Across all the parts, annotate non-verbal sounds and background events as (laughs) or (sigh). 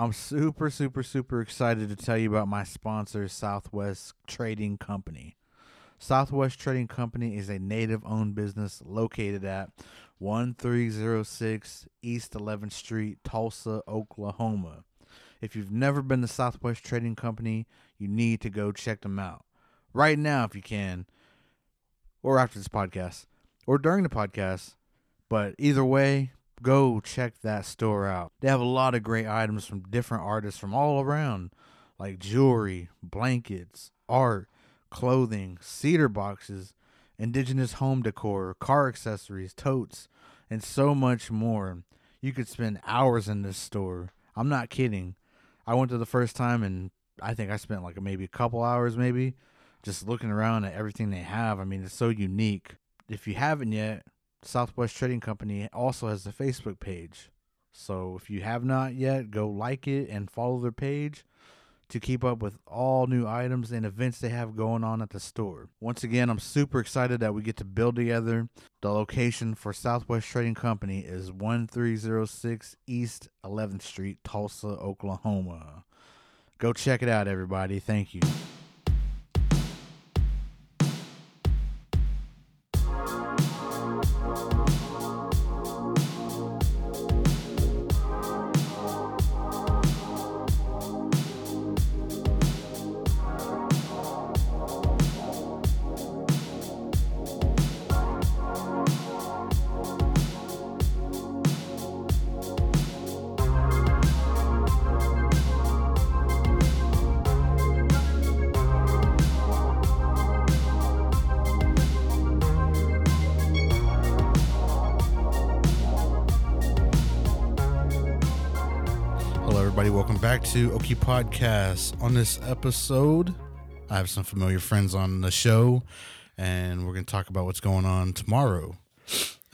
I'm super, super, super excited to tell you about my sponsor, Southwest Trading Company. Southwest Trading Company is a native owned business located at 1306 East 11th Street, Tulsa, Oklahoma. If you've never been to Southwest Trading Company, you need to go check them out right now if you can, or after this podcast, or during the podcast. But either way, go check that store out. They have a lot of great items from different artists from all around, like jewelry, blankets, art, clothing, cedar boxes, indigenous home decor, car accessories, totes, and so much more. You could spend hours in this store. I'm not kidding. I went to the first time and I think I spent like maybe a couple hours maybe just looking around at everything they have. I mean, it's so unique. If you haven't yet, Southwest Trading Company also has a Facebook page. So if you have not yet, go like it and follow their page to keep up with all new items and events they have going on at the store. Once again, I'm super excited that we get to build together. The location for Southwest Trading Company is 1306 East 11th Street, Tulsa, Oklahoma. Go check it out, everybody. Thank you. To Oki Podcast. On this episode, I have some familiar friends on the show, and we're going to talk about what's going on tomorrow.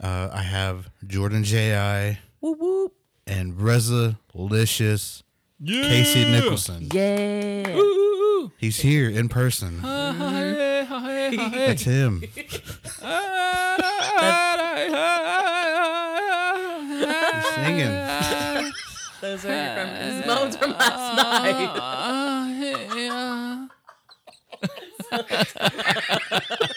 Uh, I have Jordan J.I. Whoop whoop. and Reza Licious Casey Nicholson. Yeah. Ooh, He's here in person. That's him. (laughs) He's singing. Those are from his moans from last night. Ah, (laughs) (laughs)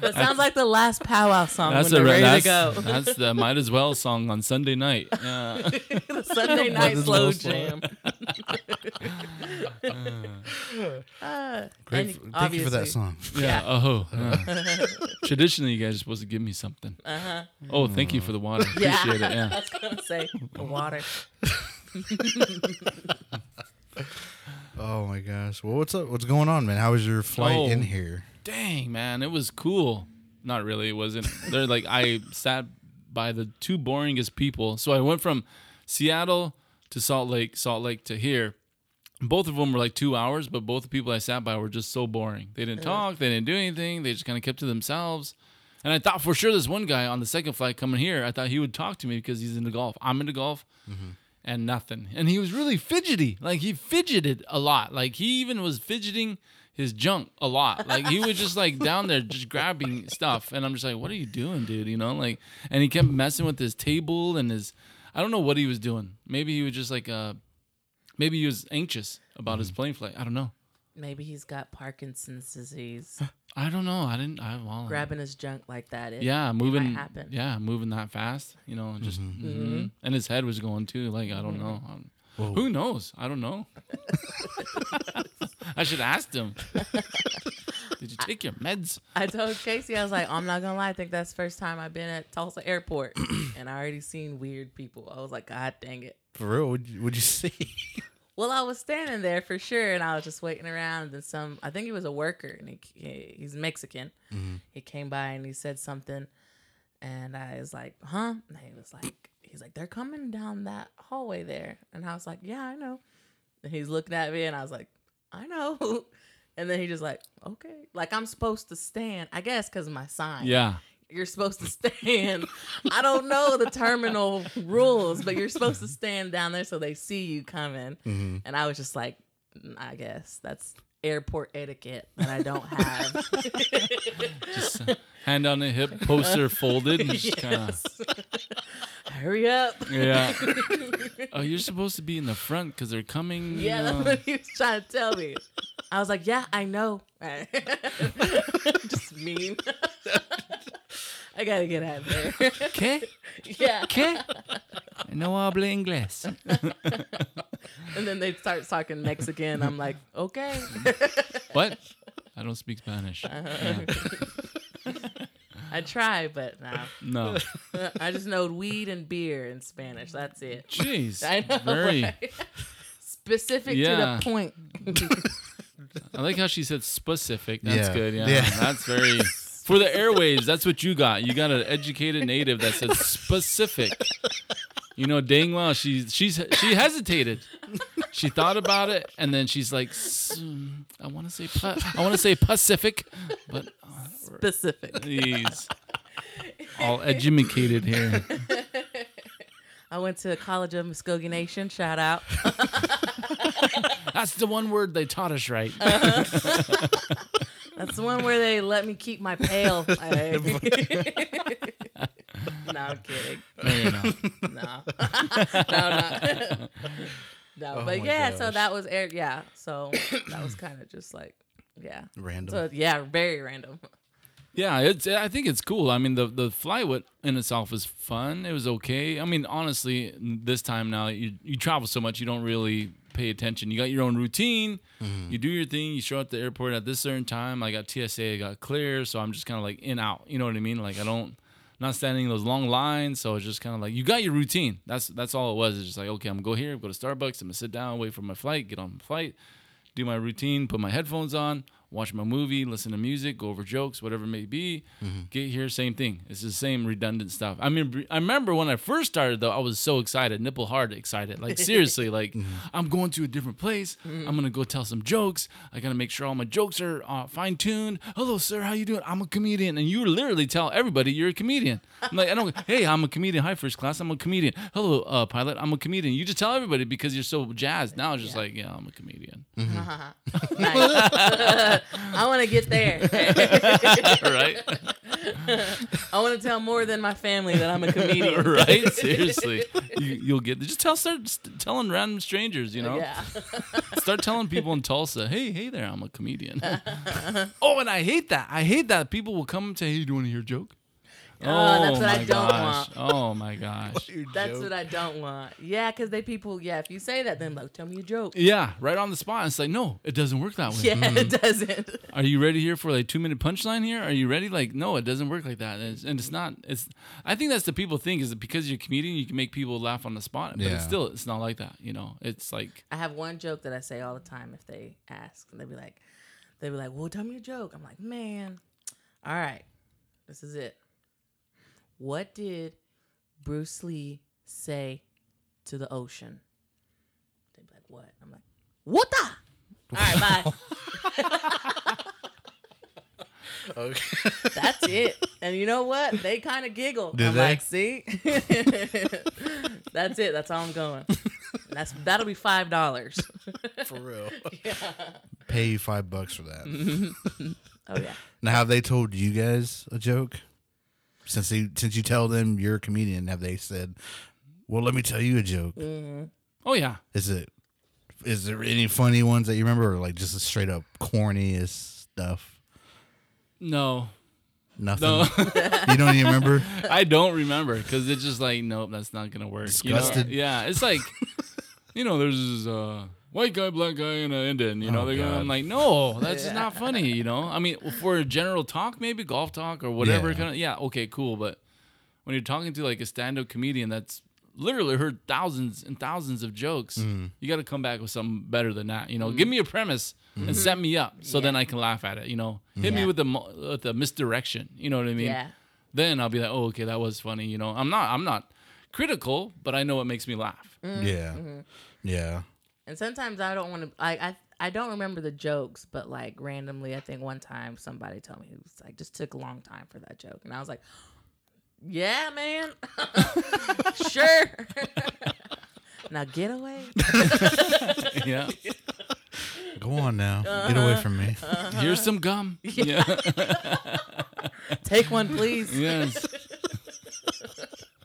That sounds like the last powwow song That's when a they're ready that's, to go. that's the might as well song on Sunday night. (laughs) Yeah. the Sunday night slow well jam. (laughs) Uh, Great. and f- Thank you for that song. Yeah. Oh. yeah. (laughs) Traditionally, you guys are supposed to give me something. Uh-huh. Oh, thank you for the water. Yeah. Appreciate it. I Yeah. was gonna say the water. Oh my gosh. Well, what's up? What's going on, man? How was your flight Oh. in here? Dang, man, it was cool. Not really. It wasn't. They're like I sat by the two boringest people. So I went from Seattle to Salt Lake, Salt Lake to here. Both of them were like two hours, but both the people I sat by were just so boring. They didn't talk. They didn't do anything. They just kind of kept to themselves. And I thought for sure this one guy on the second flight coming here, I thought he would talk to me because he's into golf. I'm into golf mm-hmm. and nothing. And he was really fidgety. Like he fidgeted a lot. Like he even was fidgeting his junk a lot. Like he was just like down there just grabbing stuff. And I'm just like, what are you doing, dude? You know, like and he kept messing with his table and his I don't know what he was doing. Maybe he was just like uh maybe he was anxious about his plane flight. I don't know. Maybe he's got Parkinson's disease. I don't know. I didn't I well Grabbing his junk like that. It, yeah, it moving. happen. Yeah, moving that fast. You know, just mhm. and his head was going too. Like I don't know. Um, Whoa. Who knows? I don't know. (laughs) I should ask him. (laughs) Did you take your meds? I told Casey, I was like, I'm not gonna lie, I think that's the first time I've been at Tulsa Airport, (clears throat) and I already seen weird people. I was like, God dang it. For real? What'd you, what'd you see? (laughs) Well, I was standing there for sure, and I was just waiting around. And then some, I think he was a worker, and he, he he's Mexican. Mm-hmm. He came by and he said something, and I was like, "Huh?" And he was like, "He's like, they're coming down that hallway there," and I was like, "Yeah, I know." And he's looking at me, and I was like, "I know." (laughs) And then he just like, "Okay," like I'm supposed to stand, I guess, because of my sign. Yeah. you're supposed to stand. I don't know the terminal rules, but you're supposed to stand down there so they see you coming. And I was just like, "Mm, I guess that's airport etiquette that I don't have. (laughs) Just uh, hand on the hip, poster folded, and just (laughs) kind of Hurry up. yeah. (laughs) oh, you're supposed to be in the front because they're coming. you Yeah, that's what he was trying to tell me. I was like, yeah, I know. Just mean. I gotta get out of there. (laughs) ¿Qué? yeah. ¿Qué? No hablo inglés. (laughs) And then they start talking Mexican. I'm like, okay. (laughs) What? I don't speak Spanish. Uh-huh. I try, but no. No. I just know weed and beer in Spanish. That's it. Jeez. I know. Very. right? Specific Yeah. to the point. I like how she said specific. That's Yeah. good. Yeah. Yeah. That's very. For the airwaves, that's what you got. You got an educated native that said specific. You know, dang well, she she's she hesitated. She thought about it, and then she's like, "I want to say I want to say Pacific, but uh, Specific. he's all educated here." I went to College of Muscogee Nation. Shout out. (laughs) That's the one word they taught us right. Uh-huh. That's the one where they let me keep my pail. (laughs) I- (laughs) no, I'm kidding. No, you're not. (laughs) No, no, no. no, Oh but my yeah. So that was air. Yeah. So that was kind of just like, yeah. Random. So yeah, very random. Yeah, it's. I think it's cool. I mean, the the flywood in itself is fun. It was okay. I mean, honestly, this time now you you travel so much, you don't really pay attention. You got your own routine. Mm-hmm. You do your thing. You show up at the airport at this certain time. I got TSA. I got clear, so I'm just kind of like in out. You know what I mean? Like I don't. Not standing in those long lines, so it's just kind of like you got your routine. That's that's all it was. It's just like okay, I'm gonna go here, go to Starbucks, I'm gonna sit down, wait for my flight, get on my flight, do my routine, put my headphones on, watch my movie, listen to music, go over jokes, whatever it may be. Get here, same thing. It's the same redundant stuff. I mean, I remember when I first started though, I was so excited, nipple hard excited. Like (laughs) seriously, like I'm going to a different place. I'm gonna go tell some jokes. I gotta make sure all my jokes are uh, fine tuned. Hello, sir, how you doing? I'm a comedian, and you literally tell everybody you're a comedian. I'm like, I don't. (laughs) Hey, I'm a comedian. Hi, first class. I'm a comedian. Hello, uh, pilot. I'm a comedian. You just tell everybody because you're so jazzed. Now it's just like, yeah, I'm a comedian. (laughs) Nice. I want to get there. (laughs) right? I want to tell more than my family that I'm a comedian. right? (laughs) Seriously, you, you'll get just tell start st- telling random strangers. You know, Yeah. (laughs) start telling people in Tulsa, hey, hey there, I'm a comedian. oh, and I hate that. I hate that people will come and say, hey, do you want to hear a joke? Oh, oh, that's what I don't gosh. Oh my gosh. (laughs) That's what I don't want. Yeah, because they people, yeah, if you say that, then like, tell me a joke. Yeah, right on the spot. It's like, no, it doesn't work that way. (laughs) Yeah, it mm-hmm. doesn't. Are you ready here for like two minute punchline here? Are you ready? Like, no, it doesn't work like that. And it's, and it's not. It's. I think that's the people think is that because you're a comedian, you can make people laugh on the spot. But Yeah. it's still, it's not like that. You know, it's like, I have one joke that I say all the time if they ask. And they'd be like, they'd be like, well, tell me a joke. I'm like, man, all right, this is it. What did Bruce Lee say to the ocean? They'd be like, what? I'm like, what the? (laughs) All right, bye. (laughs) Okay. (laughs) That's it. And you know what? They kind of giggle. Did I'm they? like, see? That's it. That's all I'm going. That's that'll be five dollars. For real. Yeah. Pay you five bucks for that. Oh yeah. Now, have they told you guys a joke? Since they, since you tell them you're a comedian, have they said, "Well, let me tell you a joke"? oh yeah, Is it? Is there any funny ones that you remember, or like just a straight up corniest stuff? no, Nothing. no. (laughs) you don't even remember? (laughs) I don't remember because it's just like, nope, that's not gonna work. You know? Disgusted? Yeah, it's like, you know, there's uh, white guy, black guy, and an Indian. You know, Oh, they're gonna, I'm like, no, that's just not funny. You know, I mean, for a general talk, maybe golf talk or whatever Yeah. kind of, yeah, okay, cool. But when you're talking to like a stand-up comedian that's literally heard thousands and thousands of jokes, Mm-hmm. you got to come back with something better than that. You know, mm-hmm. give me a premise and mm-hmm. set me up so then I can laugh at it. You know, mm-hmm. hit me with the with the misdirection. You know what I mean? Yeah. then I'll be like, oh, okay, that was funny. You know, I'm not, I'm not critical, but I know what makes me laugh. Yeah. Yeah. And sometimes I don't want to. I, I I don't remember the jokes, but like randomly, I think one time somebody told me it was like just took a long time for that joke, and I was like, "Yeah, man, (laughs) sure." (laughs) now get away. (laughs) yeah, Go on now. Get away uh-huh. from me. Uh-huh. here's some gum. Yeah, Take one, please. yes,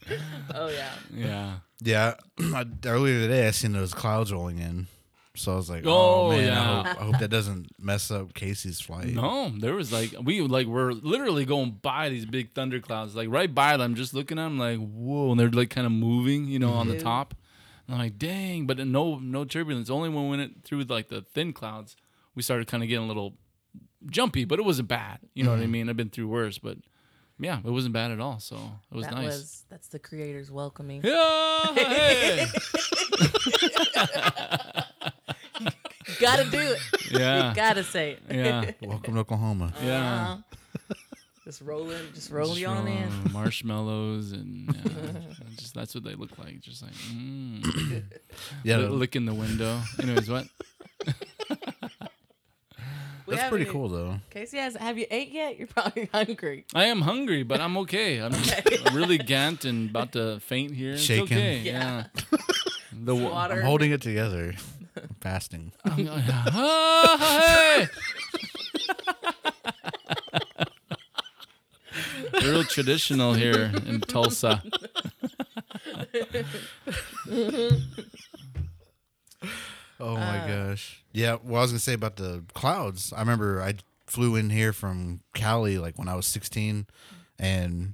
(laughs) Oh yeah. yeah. Yeah, (clears throat) earlier today I seen those clouds rolling in, so I was like, Oh, "Oh, man, yeah. I, hope, I hope that doesn't mess up Casey's flight." No, there was like we like we're literally going by these big thunderclouds, like right by them, just looking at them, like whoa, and they're like kind of moving, you know, on the Dude. top. And I'm like, dang, but no, no turbulence. Only when we went through like the thin clouds, we started kind of getting a little jumpy, but it wasn't bad. You know what I mm-hmm. mean? I've been through worse, but yeah, it wasn't bad at all. So it was that nice. was that's the creators welcoming. Yeah, hey. (laughs) (laughs) gotta do it. yeah, You (laughs) gotta say it. yeah, Welcome to Oklahoma. yeah. Uh-huh. Just rolling, just roll Just you on in. marshmallows and yeah, just that's what they look like. Just like mm. Yeah, Li- licking the window. Anyways, what? We that's haven't pretty even- cool though. Casey has. Have you ate yet? (laughs) You're probably hungry. I am hungry, but I'm okay. I'm, (laughs) I'm really gant and about to faint here. It's Shaking. okay. Yeah. Yeah. The wa- Water. I'm holding it together. I'm fasting. (laughs) I'm- Ah, hey! Real traditional here in Tulsa. Oh my gosh. Yeah, well I was gonna say about the clouds. I remember I flew in here from Cali like when I was sixteen and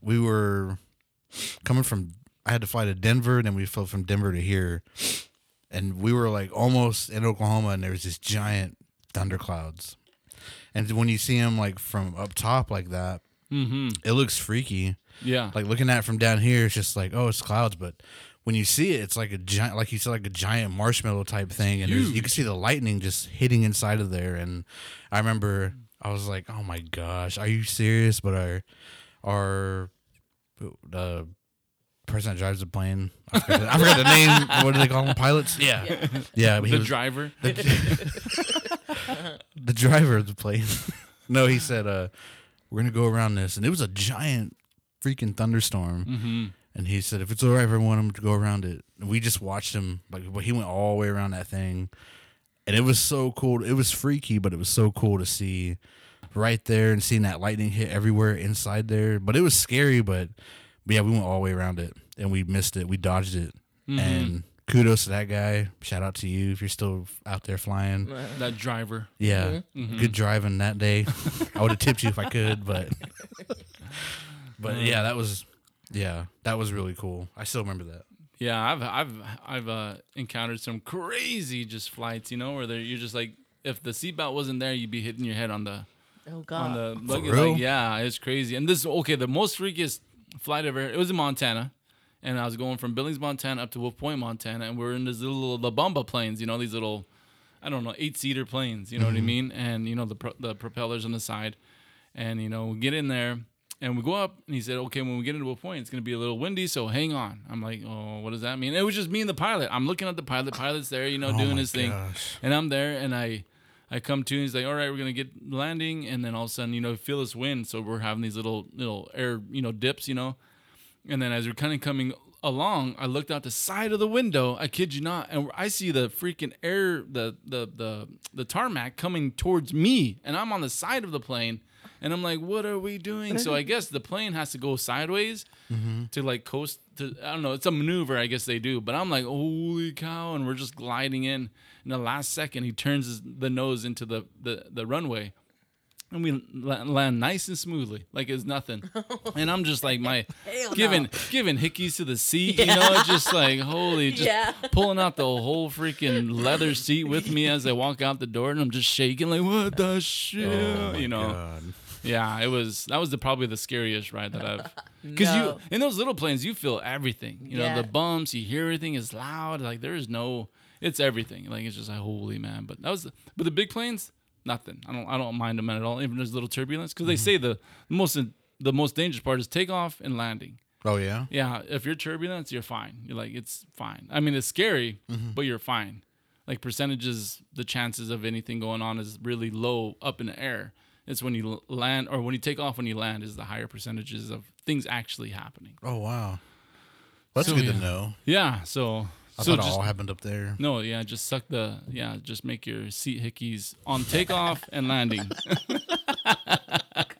we were coming from I had to fly to Denver and then we flew from Denver to here. And we were like almost in Oklahoma and there was this giant thunderclouds. And when you see them like from up top like that, Mm-hmm. it looks freaky. Yeah. Like looking at it from down here, it's just like, oh, it's clouds. But when you see it, it's like a giant, like you said, like a giant marshmallow type thing, and there's, you can see the lightning just hitting inside of there. And I remember I was like, oh my gosh, are you serious? But our our the person that drives the plane, I forgot, the, I forgot the (laughs) name. What do they call them? Pilots? Yeah, (laughs) yeah. but he the was- driver. the (laughs) driver of the plane. no, he said, uh, "We're gonna go around this," and it was a giant freaking thunderstorm. Mm-hmm. And he said, "If it's all right, if I want him to go around it." And we just watched him, like, but he went all the way around that thing, and it was so cool. It was freaky, but it was so cool to see right there and seeing that lightning hit everywhere inside there. But it was scary, but, but yeah, we went all the way around it, and we missed it. We dodged it, Mm-hmm. and kudos to that guy. Shout out to you if you're still out there flying. That driver. Yeah, Mhm. good driving that day. I would have tipped you if I could, but (laughs) but yeah, that was yeah, that was really cool. I still remember that. Yeah, I've I've I've uh, encountered some crazy just flights, you know, where they're, you're just like, if the seatbelt wasn't there, you'd be hitting your head on the Oh god on God. the For luggage. real? Like, yeah, it's crazy. And this okay, the most freakiest flight ever. It was in Montana, and I was going from Billings, Montana, up to Wolf Point, Montana, and we are in these little La Bamba planes. You know, these little, I don't know, eight seater planes. You know what I mean? And you know the pro- the propellers on the side, and you know we get in there. And we go up, and he said, "Okay, when we get into a point, it's gonna be a little windy, so hang on." I'm like, "Oh, what does that mean?" It was just me and the pilot. I'm looking at the pilot. Pilot's there, you know, Oh doing his thing. And I'm there, and I, I come to, and he's like, "All right, we're gonna get landing," and then all of a sudden, you know, feel this wind, so we're having these little little air, you know, dips, you know, and then as we're kind of coming along, I looked out the side of the window. I kid you not, and I see the freaking air, the the the the tarmac coming towards me, and I'm on the side of the plane. And I'm like, what are we doing? So I guess the plane has to go sideways mm-hmm. to like coast to I don't know, it's a maneuver I guess they do. But I'm like, holy cow, and we're just gliding in. In the last second, he turns his, the nose into the, the, the runway. And we land nice and smoothly, like it's nothing. (laughs) And I'm just like my Hell giving no. giving hickeys to the seat, (laughs) you know, just like holy, (laughs) just Yeah. pulling out the whole freaking leather seat with me as I walk out the door, and I'm just shaking like what the oh shit, Oh you know. God. Yeah, it was that was the probably the scariest ride that I've (laughs) (laughs) because No. you in those little planes you feel everything. You know Yeah. the bumps, you hear everything is loud. Like there is no, it's everything. Like it's just like holy man. But that was but the big planes, nothing. I don't I don't mind them at all. Even there's little turbulence because they mm-hmm. say the most the most dangerous part is takeoff and landing. Oh yeah. Yeah, if you're turbulence, you're fine. You're like it's fine. I mean it's scary, mm-hmm. but you're fine. Like percentages, the chances of anything going on is really low up in the air. It's when you land or when you take off when you land is the higher percentages of things actually happening. Oh wow. That's So, good yeah. to know. Yeah, so I so thought it just all happened up there. no, yeah, just suck the yeah, just make your seat hickeys on takeoff and landing. (laughs) (laughs)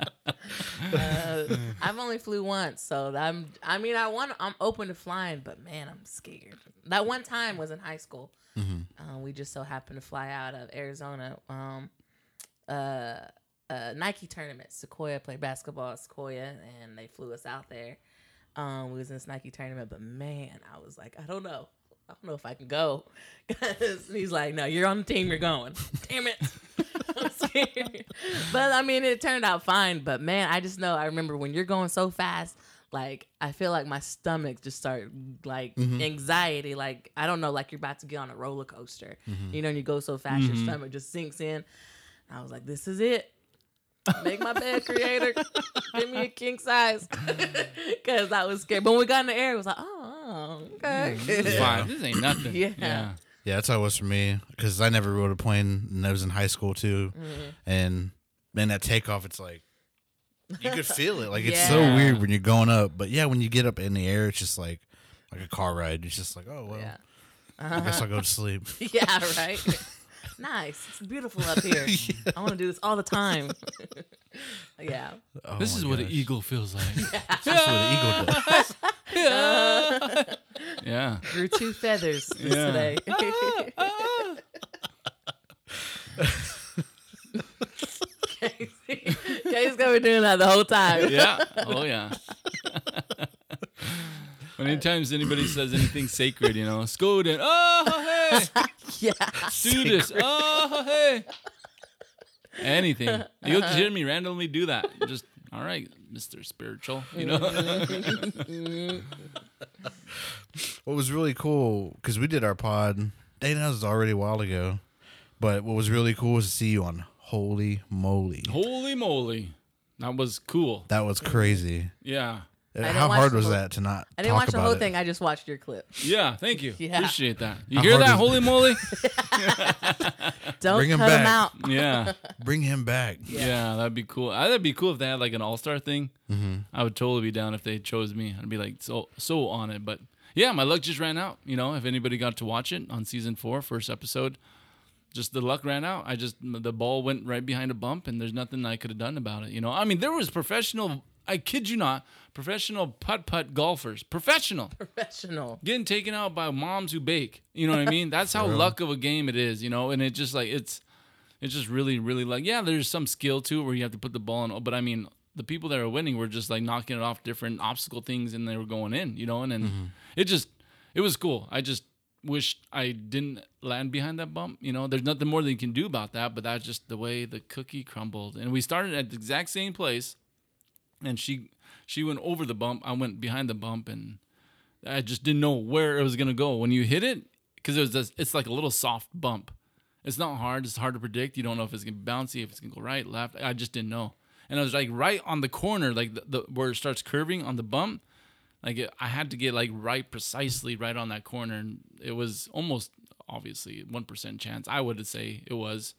Uh, I've only flew once, so I'm. I mean, I want. I'm open to flying, but man, I'm scared. That one time was in high school. Uh, we just so happened to fly out of Arizona. Um, uh, uh, Nike tournament. Sequoyah played basketball at Sequoyah, and they flew us out there. Um, we was in this Nike tournament, but man, I was like, I don't know. I don't know if I can go. (laughs) 'Cause he's like, no, you're on the team. You're going. (laughs) Damn it. (laughs) But I mean, it turned out fine. But man, I just know. I remember when you're going so fast. Like I feel like my stomach just start like anxiety. Like I don't know, like you're about to get on a roller coaster. You know, and you go so fast, your stomach just sinks in. I was like, this is it. Make my bed, creator. Give me a king size. (laughs) Because I was scared. But when we got in the air, it was like, oh, okay. It's fine. This ain't nothing. Yeah. yeah. Yeah, that's how it was for me because I never rode a plane and I was in high school too. Mm-hmm. And man, that takeoff, it's like you could feel it. Like it's so weird when you're going up, but yeah, when you get up in the air, it's just like like a car ride. It's just like, oh well, Yeah. I guess I'll go to sleep. (laughs) Yeah, right. (laughs) nice. It's beautiful up here. (laughs) I want to do this all the time. (laughs) yeah. Oh This my (laughs) is what an eagle feels like. That's what an eagle does. yeah. Grew two feathers Yeah. today. Casey, Casey's gonna be doing that the whole time. Yeah. Oh yeah. Anytime anybody says anything sacred, you know, Skoden, oh hey, (laughs) Yeah. do this, oh hey, anything. (laughs) You'll just hear me randomly do that. Just all right, Mister Spiritual, you know. (laughs) What was really cool because we did our pod. Dana was already a while ago, but what was really cool was to see you on Holey Moley. Holy moly, that was cool. That was crazy. Yeah. Didn't How hard was whole- that to not? I didn't talk watch the about whole it? thing. I just watched your clip. Yeah, thank you. Yeah. Appreciate that. You How hear hard that, is- holy moly? (laughs) (laughs) Don't Bring him cut him back. out. Yeah, (laughs) Bring him back. yeah, that'd be cool. Uh, That'd be cool if they had like an all star thing. Mm-hmm. I would totally be down if they chose me. I'd be like so so on it. But yeah, my luck just ran out. You know, if anybody got to watch it on season four, first episode, just the luck ran out. I just the ball went right behind a bump, and there's nothing I could have done about it. You know, I mean, there was professional. I kid you not, professional putt putt golfers, professional Professional. getting taken out by moms who bake. You know what I mean? That's how luck of a game it is, you know. And it just like it's, it's just really, really like yeah. There's some skill to it where you have to put the ball in, but I mean, the people that are winning were just like knocking it off different obstacle things, and they were going in, you know. And then mm-hmm. it just, it was cool. I just wish I didn't land behind that bump. You know, there's nothing more that you can do about that. But that's just the way the cookie crumbled. And we started at the exact same place, and she she went over the bump. I went behind the bump, and I just didn't know where it was gonna go when you hit it because it was just, it's like a little soft bump. It's not hard. It's hard to predict. You don't know if it's gonna be bouncy, if it's gonna go right, left. I just didn't know. And I was like right on the corner, like the, the where it starts curving on the bump. Like it, I had to get like right precisely right on that corner, and it was almost obviously one percent chance. I would say it was,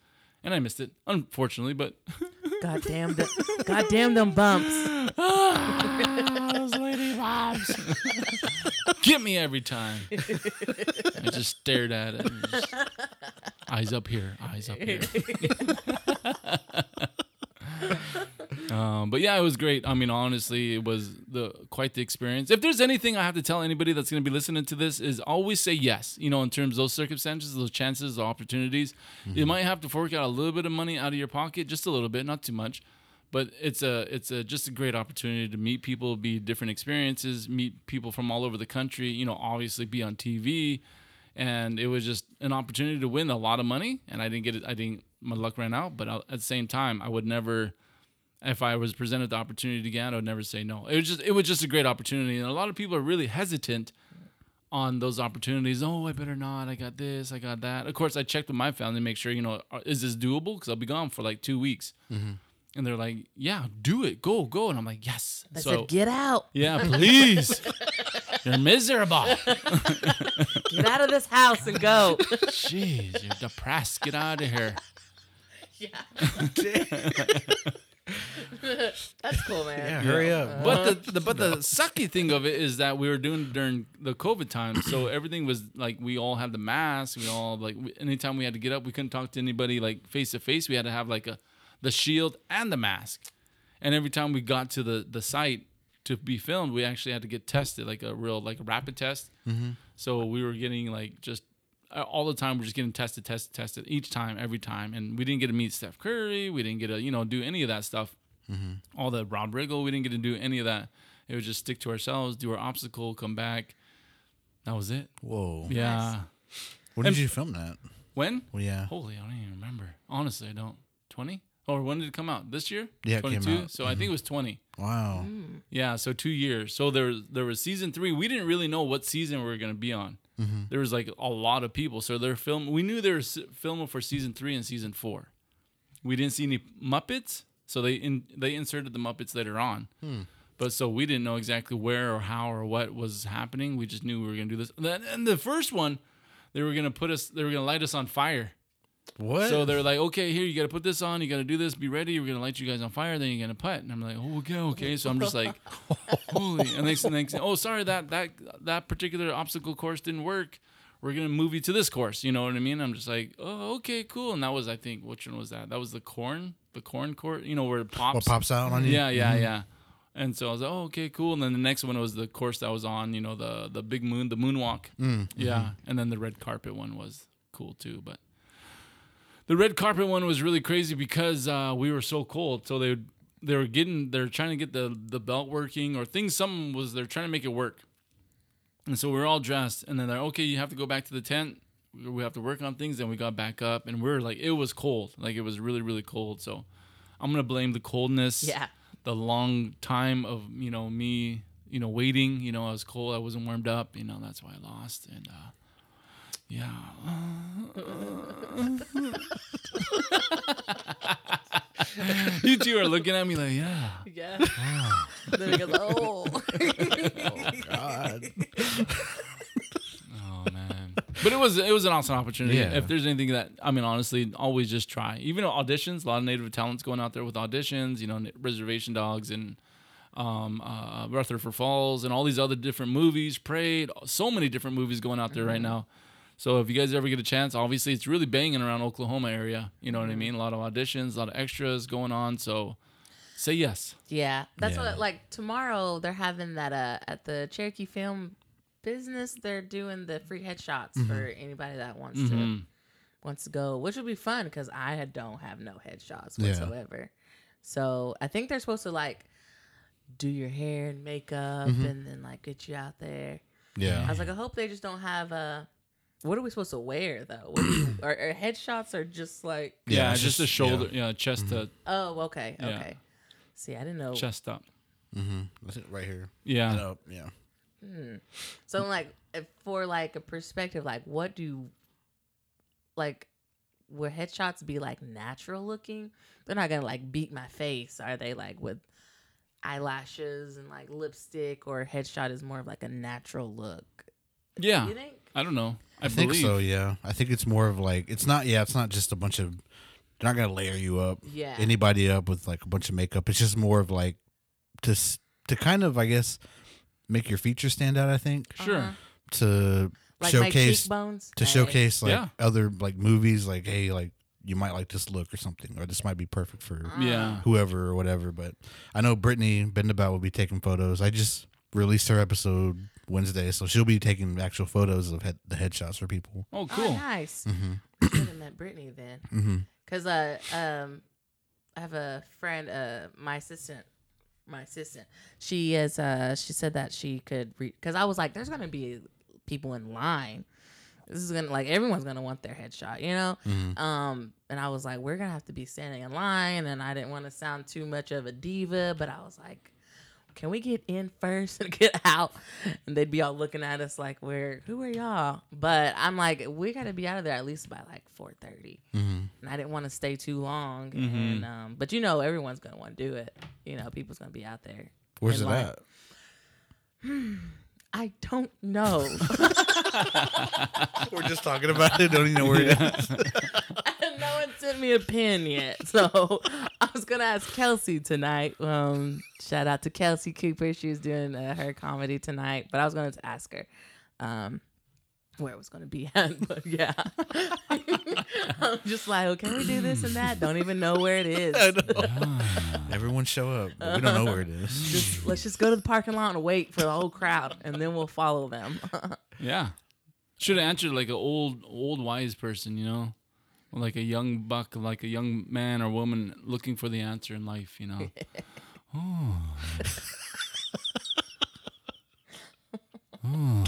and I missed it unfortunately, but (laughs) God damn them. God damn them bumps. Ah, those lady bobs (laughs) get me every time. I just stared at it. just, eyes up here, eyes up here. (laughs) um, but yeah, it was great. I mean, honestly, it was the quite the experience. If there's anything I have to tell anybody that's going to be listening to this, is always say yes. You know, in terms of those circumstances, those chances, the opportunities, you might have to fork out a little bit of money out of your pocket, just a little bit, not too much but it's a it's a just a great opportunity to meet people, be different experiences, meet people from all over the country. You know, obviously be on TV, and it was just an opportunity to win a lot of money. And I didn't get it. I didn't. My luck ran out. But at the same time, I would never. If I was presented the opportunity again, I would never say no. It was just it was just a great opportunity, and a lot of people are really hesitant on those opportunities. Oh, I better not. I got this. I got that. Of course, I checked with my family to make sure you know uh, is this doable because I'll be gone for like two weeks. Mm-hmm. And they're like, "Yeah, do it, go, go." And I'm like, "Yes." I so said, get out. yeah, please. (laughs) You're miserable. (laughs) Get out of this house and go. Jeez, you're depressed. Get out of here. (laughs) (laughs) That's cool, man. Yeah, hurry up. But the, the but the sucky thing of it is that we were doing during the COVID time, so (clears throat) everything was like we all had the mask. We all like we, anytime we had to get up, we couldn't talk to anybody like face to face. We had to have like a the shield and the mask. And every time we got to the the site to be filmed, we actually had to get tested, like a real like a rapid test. Mm-hmm. So we were getting like just uh, Uh, all the time. We're just getting tested, tested, tested each time, every time, and we didn't get to meet Steph Curry. We didn't get to you know do any of that stuff. Mm-hmm. All the Rob Riggle, we didn't get to do any of that. It was just stick to ourselves, do our obstacle, come back. That was it. Whoa. Yeah. When And- did you film that? When? Well, yeah. Holy, I don't even remember. Honestly, I don't. Twenty? Or when did it come out? This year? Yeah, it came 22? out. So I think it mm-hmm. was twenty. Wow. Mm. Yeah, so two years. So there, there was season three. We didn't really know what season we were gonna be on. Mm-hmm. There was like a lot of people, so they're film. We knew they were filming for season three and season four. We didn't see any Muppets, so they in, they inserted the Muppets later on. Hmm. But so we didn't know exactly where or how or what was happening. We just knew we were gonna do this. Then and the first one, they were gonna put us. They were gonna light us on fire. What? So they're like, okay, here you got to put this on. You got to do this. Be ready. We're gonna light you guys on fire. Then you're gonna putt. And I'm like, oh, okay, okay. So I'm just like, (laughs) holy. And next, next, oh, sorry that that that particular obstacle course didn't work. We're gonna move you to this course. You know what I mean? I'm just like, oh, okay, cool. And that was, I think, which one was that? That was the corn, the corn court. You know where it pops. what pops out on you? Yeah, yeah, yeah. And so I was like, oh, okay, cool. And then the next one was the course that was on, you know, the the big moon, the moonwalk. Mm, Yeah. And then the red carpet one was cool too. But the red carpet one was really crazy because uh, we were so cold. So they they were getting they're trying to get the the belt working or things. Something was they're trying to make it work. And so we were all dressed, and then they're okay. You have to go back to the tent. We- We have to work on things. Then we got back up, and we are like, it was cold. Like it was really really cold. So I'm gonna blame the coldness Yeah. the long time of you know me you know waiting you know i was cold i wasn't warmed up you know that's why i lost and uh yeah (laughs) you two are looking at me like yeah Yeah. then he goes, oh. God. oh man but it was it was an awesome opportunity Yeah. if there's anything that i mean honestly always just try even auditions a lot of native talents going out there with auditions you know reservation dogs and um, uh, Rutherford Falls, and all these other different movies. Prey, so many different movies going out there right now. So if you guys ever get a chance, obviously it's really banging around Oklahoma area. You know what I mean? A lot of auditions, a lot of extras going on. So say yes. Yeah, that's Yeah. what. Like tomorrow, they're having that uh at the Cherokee Film Business. They're doing the free headshots Mm-hmm. for anybody that wants Mhm. to wants to go, which would be fun because I don't have no headshots Yeah. whatsoever. So I think they're supposed to like do your hair and makeup Mm-hmm. and then like get you out there. Yeah. I was like, I hope they just don't have uh What are we supposed to wear though? What do you, (clears throat) are, are headshots are just like? Yeah, Yeah, just, a shoulder, yeah, chest to Oh, okay, Yeah. okay. See, I didn't know. chest up. Mm-hmm. That's it right here. Yeah. And up. Yeah. So like if- for like a perspective, like what do like will headshots be like natural looking? They're not gonna like beat my face, are they? Like with eyelashes and like lipstick, or headshot is more of like a natural look. Yeah. You think? I don't know. I, I think believe. so. Yeah. I think it's more of like it's not. Yeah. It's not just a bunch of. They're not gonna layer you up. Yeah. Anybody up with like a bunch of makeup. It's just more of like to to kind of I guess make your features stand out. I think Sure. Uh-huh. to Like my showcase cheekbones. to Hey. showcase like Yeah. other like movies. Like hey, like you might like this look or something, or this might be perfect for. Yeah. whoever or whatever. But I know Brittany Bendabout will be taking photos. I just released her episode Wednesday, so she'll be taking actual photos of head, the headshots for people. Oh, Oh, cool. nice. Mm-hmm. I should have met Brittany then. Mm-hmm. Cause uh um I have a friend uh my assistant my assistant she is uh she said that she could read because I was like there's gonna be people in line this is gonna like everyone's gonna want their headshot you know Mhm. um and I was like we're gonna have to be standing in line and I didn't want to sound too much of a diva but I was like can we get in first and get out and they'd be all looking at us like we're who are y'all but I'm like we gotta be out of there at least by like 4:30 Mm-hmm. and I didn't want to stay too long. Mhm. And um, but you know, everyone's gonna want to do it. You know, people's gonna be out there. Where's in it line. at? (sighs) I don't know. (laughs) We're just talking about it. Don't even know where it is. (laughs) no one sent me a pin yet, so (laughs) I was gonna ask Kelsey tonight. Um, shout out to Kelsey Cooper. She was doing uh, her comedy tonight, but I was gonna ask her. Um, where it was going to be (laughs) at, but yeah. (laughs) I'm just like, oh, can we do this and that? Don't even know where it is. Everyone show up. But we don't know where it is. Just let's just go to the parking lot and wait for the whole crowd, and then we'll follow them. Yeah. Should have answered like an old, old wise person, you know, like a young buck, like a young man or woman looking for the answer in life, you know. oh. (laughs) Oh.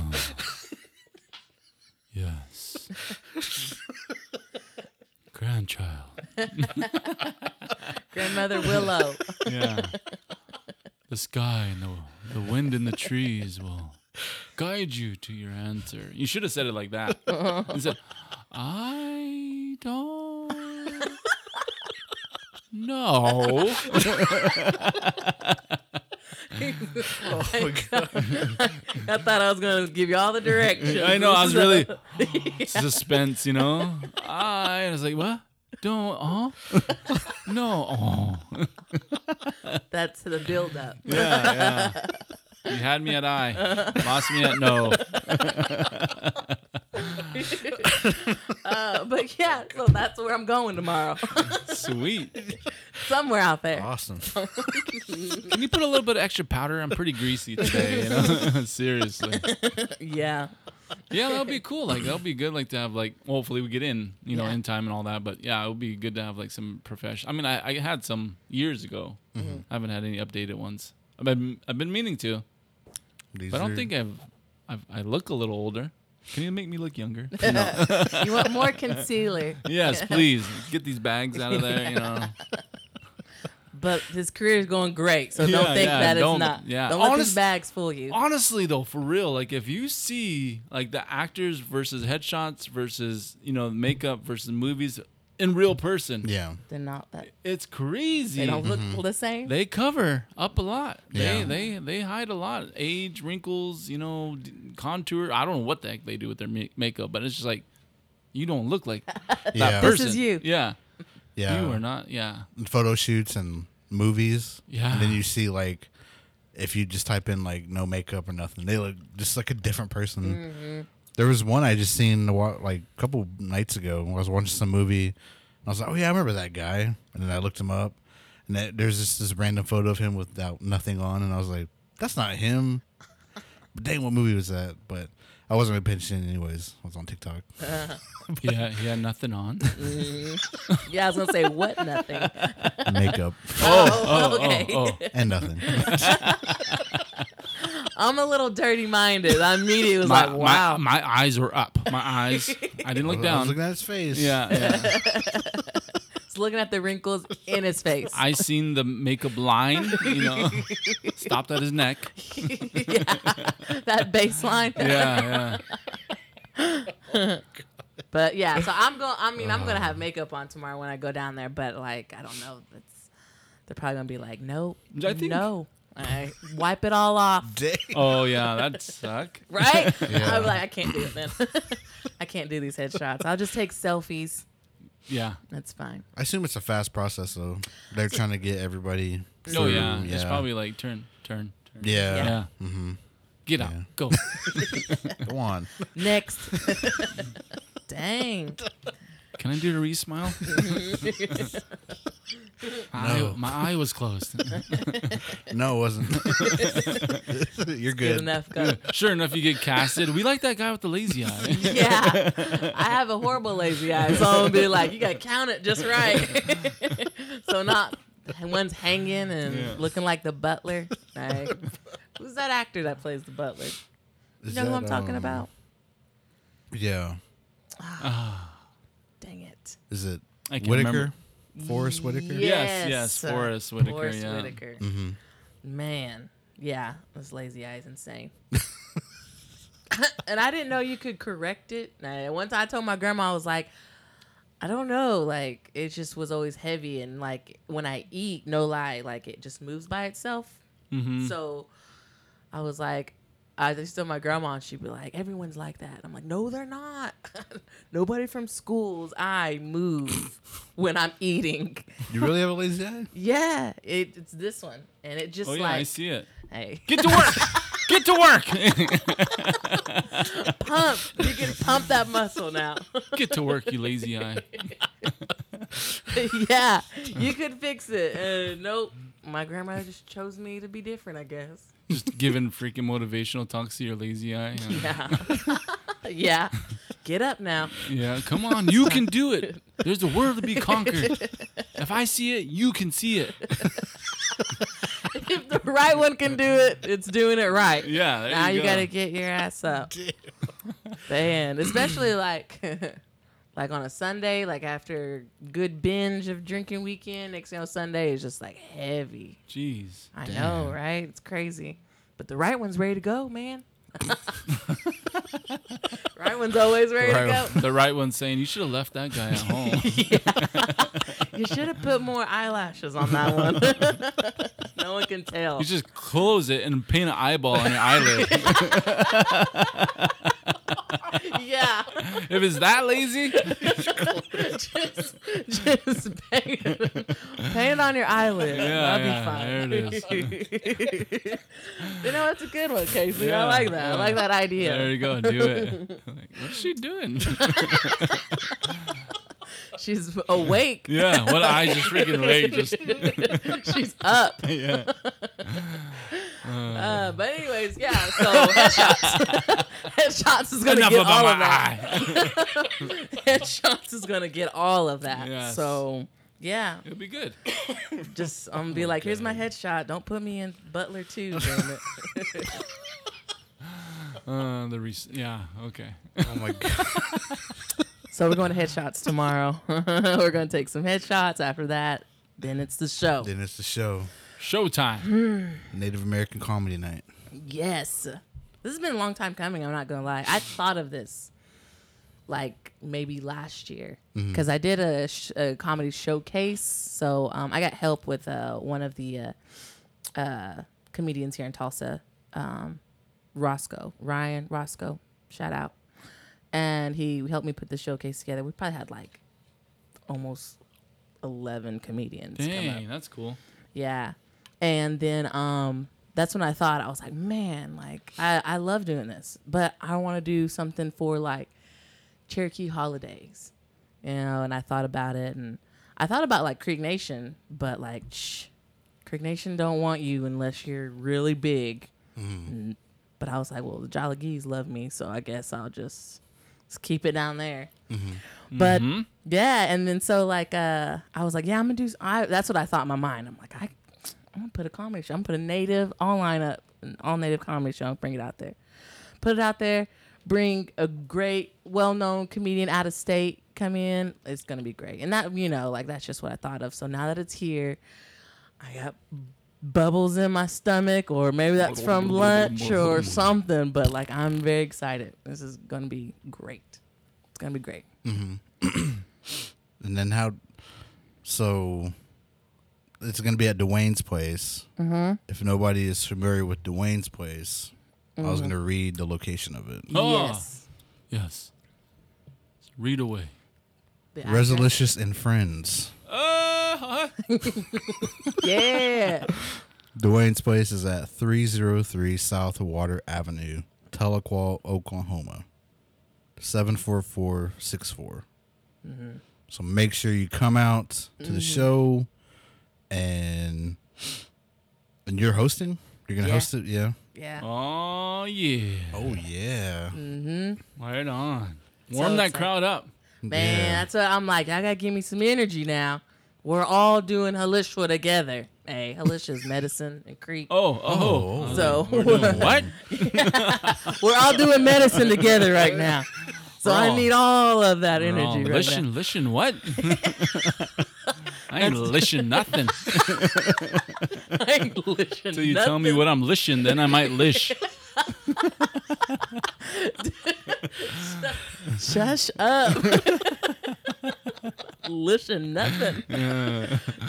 Yes. Grandchild. Grandmother Willow. Yeah. The sky and the, the wind and the trees will guide you to your answer. You should have said it like that. (laughs) You said, I don't know. (laughs) (laughs) I thought I was gonna give you all the directions. I know. I was really suspense, you know. I, I was like, what? Don't, huh? no. Oh. That's the build up. Yeah, yeah. You had me at I, lost me at no. (laughs) Uh, but yeah, so that's where I'm going tomorrow. (laughs) Sweet. Somewhere out there. Awesome. (laughs) Can you put a little bit of extra powder? I'm pretty greasy today. You know? Seriously. Yeah. Yeah, that would be cool. Like that would be good. Like to have like hopefully we get in, you know, Yeah. in time and all that. But yeah, it would be good to have like some professional. I mean, I, I had some years ago. I haven't had any updated ones. I've been I've been meaning to, These but I don't are- think I've, I've I look a little older. Can you make me look younger? (laughs) You want more concealer, (laughs) yes, (laughs) please get these bags out of there. You know. but his career is going great, so don't think yeah, that it's don't- not. yeah. Don't let Honest- these bags fool you. honestly though for real like if you see like the actors versus headshots versus you know makeup versus movies in real person Yeah. They're not that. it's crazy They don't look the same. They cover up a lot they Yeah. they they hide a lot age wrinkles you know d- contour i don't know what the heck they do with their ma- makeup but it's just like you don't look like (laughs) that Yeah. This is you. yeah Yeah. you are not yeah Photo shoots and movies. Yeah. And then you see like if you just type in like no makeup or nothing, they look just like a different person. Mm-hmm. There was one I just seen a while, like a couple nights ago. I was watching some movie. And I was like, oh yeah, I remember that guy. And then I looked him up, and that, there's just this random photo of him without nothing on, and I was like, that's not him. (laughs) But dang, what movie was that? But I wasn't really paying attention anyways. I was on TikTok. (laughs) Uh-huh. yeah he had nothing on mm-hmm. yeah, I was gonna say what nothing. Makeup (laughs) oh, oh, oh, oh, okay. oh, oh. and nothing. I'm a little dirty minded. I immediately was My, like, wow. my, my eyes were up. My eyes. I didn't look (laughs) I was down. looking at his face. Yeah, yeah. (laughs) Just looking at the wrinkles in his face. I seen the makeup line, you know, stopped at his neck. (laughs) yeah, that baseline. Yeah, yeah. But yeah, so I'm going. I mean, I'm gonna uh. have makeup on tomorrow when I go down there. But like, I don't know. It's they're probably gonna be like, no, I think- no. I wipe it all off, Dang. Oh yeah, that'd suck. (laughs) right? Yeah. I'm like, I can't do it, man. (laughs) I can't do these headshots. I'll just take selfies. Yeah. That's fine. I assume it's a fast process though. They're trying to get everybody. Oh through, yeah. It's probably like turn, turn, turn. yeah. Yeah. Mm-hmm. Get out. Yeah. Go. (laughs) Go on. Next. Dang. Can I do the re smile? No. my eye was closed. (laughs) No, it wasn't. (laughs) You're Good good. enough. Go. sure enough, you get casted. We like that guy with the lazy eye. (laughs) Yeah. I have a horrible lazy eye, so I'm gonna be like, you gotta count it just right. so not one's hanging and Yeah. looking like the butler. Like, who's that actor that plays the butler? You Is know who I'm talking um, about? Yeah. Dang it. Is it I can Whitaker? remember. Forest Whitaker? Yes, yes, Yes. Forest Whitaker, Forest yeah. Whitaker. Mm-hmm. Man, yeah, those lazy eyes insane. (laughs) and I didn't know you could correct it. And one time I told my grandma, I was like, I don't know, like it just was always heavy, and like when I eat, no lie, like it just moves by itself. Mm-hmm. So I was like, I just told my grandma, and she'd be like, everyone's like that. I'm like, no, they're not. (laughs) Nobody from school's I move (laughs) when I'm eating. You really have a lazy eye? (laughs) Yeah, it, it's this one, and it just Oh yeah, like I see it. Hey. Get to work. Get to work. Pump. You can pump that muscle now. Get to work, you lazy eye. (laughs) yeah, you could fix it. Uh, nope. My grandma just chose me to be different, I guess. Just giving freaking motivational talks to your lazy eye. Yeah. (laughs) yeah. Get up now. Yeah, come on, you can do it. There's a world to be conquered. If I see it, you can see it. (laughs) If the right one can do it, it's doing it right. Yeah, there now you go. gotta get your ass up. Man, especially like like on a Sunday, like after good binge of drinking weekend, next thing you know, Sunday is just like heavy. Jeez. I know, right? It's crazy. But the right one's ready to go, man. (laughs) right one's always ready to go. the right one's saying you should have left that guy at home. (laughs) You should have put more eyelashes on that one. (laughs) no one can tell. You just close it and paint an eyeball on your eyelid. (laughs) yeah. if it's that lazy, (laughs) (laughs) just just paint it, paint it on your eyelid. Yeah, That'll yeah, be fine. there it you know, that's a good one, Casey. Yeah, I like that. I like that idea. there you go. Do it. Like, what's she doing? She's awake. yeah, what I just freaking wait. Just She's up. yeah. Uh, but anyways, yeah. So headshots. (laughs) headshots is gonna Enough get all of that. (laughs) Headshots is gonna get all of that. Yes. So yeah, It'll be good. (coughs) just I'm gonna be like, here's my headshot. Don't put me in Butler too, (laughs) damn it. Uh, the re- yeah. Okay. Oh my god. So we're going to headshots tomorrow. we're going to take some headshots. After that, then it's the show. then it's the show. Showtime. Native American Comedy Night. Yes. This has been a long time coming. I'm not going to lie. I thought of this like maybe last year because I did a, sh- a comedy showcase. So um, I got help with uh, one of the uh, uh, comedians here in Tulsa, um, Roscoe, Ryan Roscoe. Shout out. And he helped me put the showcase together. We probably had like almost 11 comedians. come up. Dang, that's cool. Yeah. And then um that's when I thought I was like, man, like I, I love doing this, but I want to do something for like Cherokee holidays. You know, and I thought about it and I thought about like Creek Nation, but like shh, Creek Nation don't want you unless you're really big. And- but I was like, well, the Jolly Geese love me, so I guess I'll just, just keep it down there. But Mhm. yeah, and then so like uh I was like, yeah, I'm gonna do. s- I that's what I thought in my mind. I'm like, I, I'm gonna put a comedy show. I'm gonna put a native online up, an all native comedy show, bring it out there. Put it out there. Bring a great, well-known comedian out of state come in. It's gonna be great. And that you know, like that's just what I thought of. So now that it's here, I got bubbles in my stomach, or maybe that's from lunch or (laughs) something. But like, I'm very excited. This is gonna be great. It's gonna be great. Mm-hmm. (clears throat) And then how? So it's going to be at Dwayne's place. Mm-hmm. If nobody is familiar with Dwayne's place, I was going to read the location of it. Oh. Yes. Yes. Read away. The. Resolicious and Friends. Uh, huh? (laughs) Yeah. Dwayne's place is at 303 South Water Avenue, Tahlequah, Oklahoma. 74464. So make sure you come out to the show and and you're hosting? You're going to Yeah. host it? Yeah. Yeah. Oh yeah. Oh yeah. Hmm. Right on. Warm it's that like- crowd up. Man, Yeah. that's what I'm like. I gotta give me some energy now. We're all doing Halishwa together. Hey, Halishwa is medicine and Creek. Oh, oh. Oh. So We're doing (laughs) what? (laughs) we're all doing medicine together right now. So I need all of that We're energy right listen, listen, what? (laughs) (laughs) I ain't lishing nothing. now. I ain't lishing Until you tell me what I'm lishing, then I might lish. (laughs) Shush up. (laughs) Listen, nothing.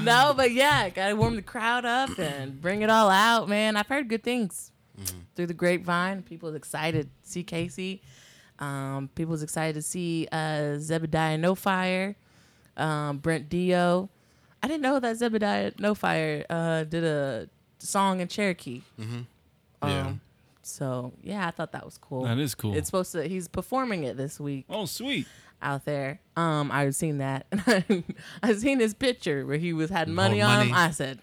no, but yeah, gotta warm the crowd up and bring it all out, man. I've heard good things through the grapevine. People's excited to see Casey. Um, people's excited to see uh, Zebediah No Fire, um, Brent Dio. I didn't know that Zebediah No Fire uh, did a song in Cherokee. Yeah. Um, so yeah, I thought that was cool. That is cool. It's supposed to. He's performing it this week oh, sweet. out there. Um, I've seen that. (laughs) I've seen his picture where he was had money Oh, on money. him. I said,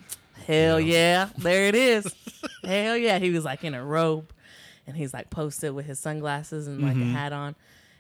"Hell yeah, (laughs) there it is. Hell yeah." He was like in a robe, and he's like posted with his sunglasses and like Mm-hmm. a hat on,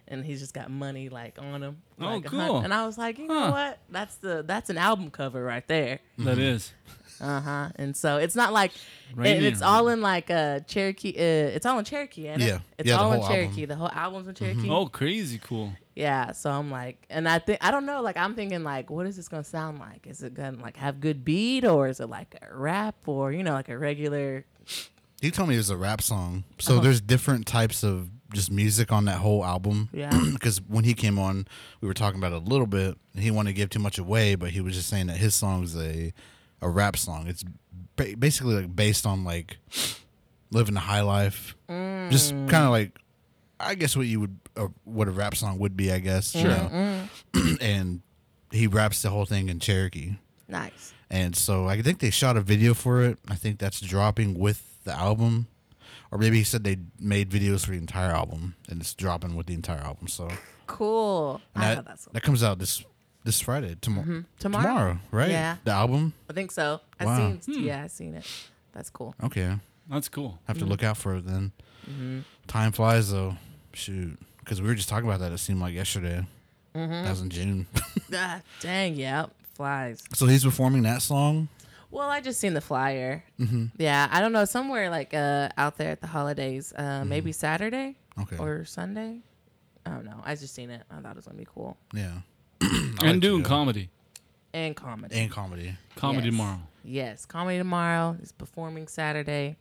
and he's just got money like on him. Oh, like a cool. And I was like, you know Huh. what? That's the that's an album cover right there. That is. Uh huh. And so it's not like, Right and it's all in like uh Cherokee. Uh, it's all in Cherokee, and Yeah. it's Yeah, the all in whole Cherokee. album. The whole album's in Cherokee. Oh, crazy cool. Yeah, so I'm like, and I think I don't know, like I'm thinking like, what is this gonna sound like? Is it gonna like have good beat, or is it like a rap, or you know, like a regular? He told me it was a rap song. So Uh-huh. there's different types of just music on that whole album. (clears throat) Yeah. Because when he came on, we were talking about it a little bit, and he wanted to give too much away, but he was just saying that his song's a a rap song. It's ba- basically like based on like living the high life, just Mm. kind of like I guess what you would uh, what a rap song would be, I guess. You Sure. know? (clears throat) and he raps the whole thing in Cherokee. Nice. And so I think they shot a video for it. I think that's dropping with the album. Or maybe he said they made videos for the entire album and it's dropping with the entire album. So Cool. and I that, thought that's that comes out this this Friday. Tomorrow. tomorrow. Tomorrow, right? Yeah. The album? I think so. I Wow. seen. Hmm. Yeah, I seen it. That's cool. Okay. That's cool. Have to look out for it then. Mm-hmm. Time flies though. Shoot. Because we were just talking about that. It seemed like yesterday. Mm-hmm. That was in June. (laughs) Ah, dang. Yeah. Flies. so he's performing that song. Well, I just seen the flyer. Mm-hmm. Yeah, I don't know somewhere like uh out there at the holidays. Uh, maybe Saturday Okay. or Sunday. I don't know. I just seen it. I thought it was gonna be cool yeah. (clears throat) I like and doing comedy. and comedy. and comedy. Comedy Yes. tomorrow. Yes, comedy tomorrow. He's performing Saturday.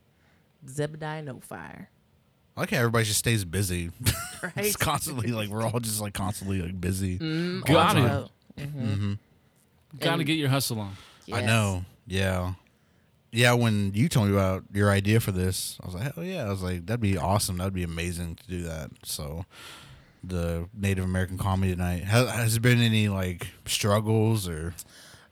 Zebediah No Fire. I like how everybody just stays busy. (laughs) Right? it's constantly like we're all just like constantly like busy. Mm, Got it. also- Mm-hmm. Got to get your hustle on. I know. Yeah. Yeah, when you told me about your idea for this, I was like, hell yeah. I was like, that'd be awesome. That'd be amazing to do that. So, the Native American comedy tonight. Has, has there been any like struggles or?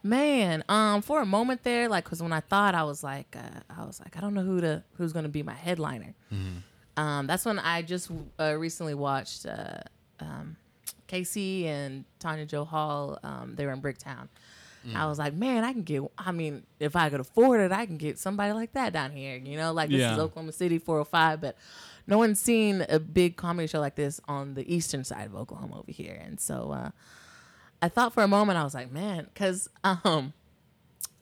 Man, um, for a moment there, like, cause when I thought I was like, uh, I was like, I don't know who to who's gonna be my headliner. Um, that's when I just uh, recently watched uh, um, Casey and Tonia Jo Hall. Um, they were in Bricktown. I was like, man, I can get. I mean, if I could afford it, I can get somebody like that down here. You know, like this Yeah. is Oklahoma City 405, but no one's seen a big comedy show like this on the eastern side of Oklahoma over here. And so uh, I thought for a moment, I was like, man, because um,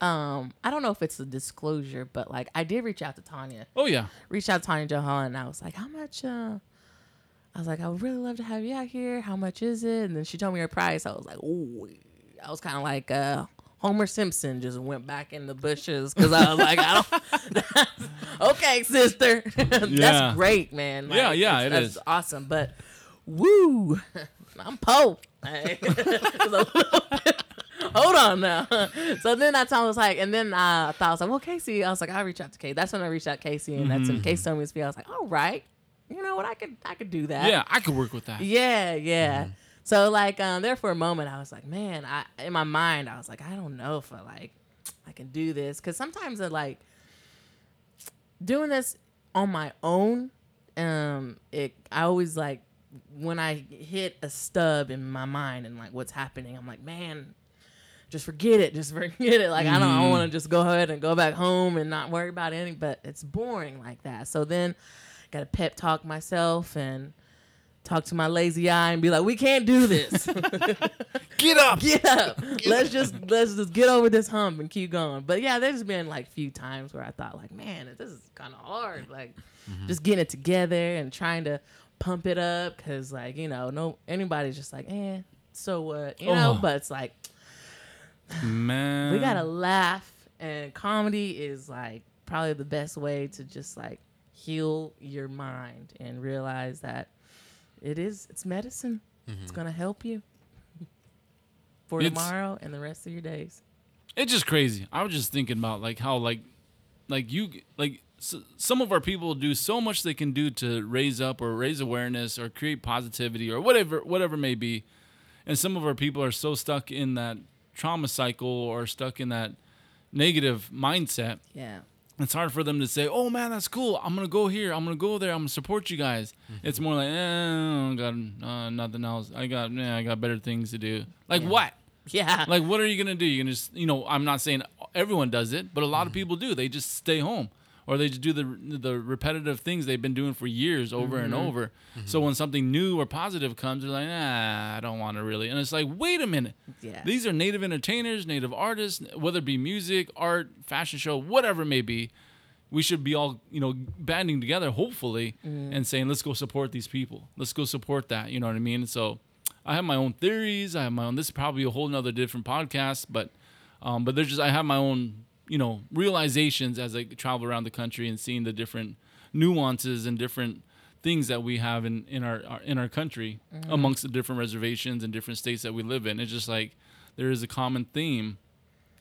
um, I don't know if it's a disclosure, but like I did reach out to Tonia Oh yeah. reach out to Tonia Jo Hall and I was like, how much? Uh, I was like, I would really love to have you out here. How much is it? And then she told me her price. I was like, oh, I was kind of like uh, Homer Simpson just went back in the bushes because I was like, I don't. (laughs) okay, sister, (laughs) Yeah. that's great, man. Yeah, yeah, it's- it that's is. awesome. But woo, (laughs) I'm Poe. Hold on now. so then I told was like, and then I thought I was like, well, Casey. I was like, I'll reach out to Casey. That's when I reached out to Casey, and that's when Casey told me to speak. I was like, all right, you know what? I could, I could do that. Yeah, I could work with that. Yeah, yeah. Mm-hmm. So like, um, there for a moment, I was like, man, I in my mind, I was like, I don't know if I like, I can do this, because sometimes I like doing this on my own. Um, it I always like when I hit a stub in my mind and like what's happening, I'm like, man, just forget it, just (laughs) forget it. Like I don't, I want to just go ahead and go back home and not worry about anything. But it's boring like that. So then, I got to pep talk myself and talk to my lazy eye and be like, we can't do this. (laughs) Get up. get up. let's just let's just get over this hump and keep going. But yeah, there's been like few times where I thought like, man, this is kind of hard. Like just getting it together and trying to pump it up because like you know no anybody's just like eh so what you know Oh. but it's like Man. we gotta laugh and comedy is like probably the best way to just like heal your mind and realize that it is it's medicine. It's mm-hmm. gonna help you (laughs) for It's- tomorrow and the rest of your days. It's just crazy. I was just thinking about like how like like you like s- some of our people do so much they can do to raise up or raise awareness or create positivity or whatever whatever may be, and some of our people are so stuck in that trauma cycle or stuck in that negative mindset yeah it's hard for them to say, "Oh man, that's cool. I'm gonna go here. I'm gonna go there. I'm gonna support you guys." It's more like, "Eh, I got uh, nothing else. I got, yeah, I got better things to do." Like what? Yeah. Like what are you gonna do? You gonna just, you know, I'm not saying everyone does it, but a lot of people do. They just stay home, or they just do the the repetitive things they've been doing for years over and over. So when something new or positive comes, they're like, "Ah, I don't want to really." And it's like, wait a minute. Yeah. These are native entertainers, native artists, whether it be music, art, fashion show, whatever it may be. We should be all, you know, banding together, hopefully, and saying, let's go support these people. Let's go support that. You know what I mean? So I have my own theories. I have my own, this is probably a whole nother different podcast, but, um, but there's just, I have my own, you know, realizations as I travel around the country and seeing the different nuances and different things that we have in, in our, our in our country mm-hmm. amongst the different reservations and different states that we live in. It's just like there is a common theme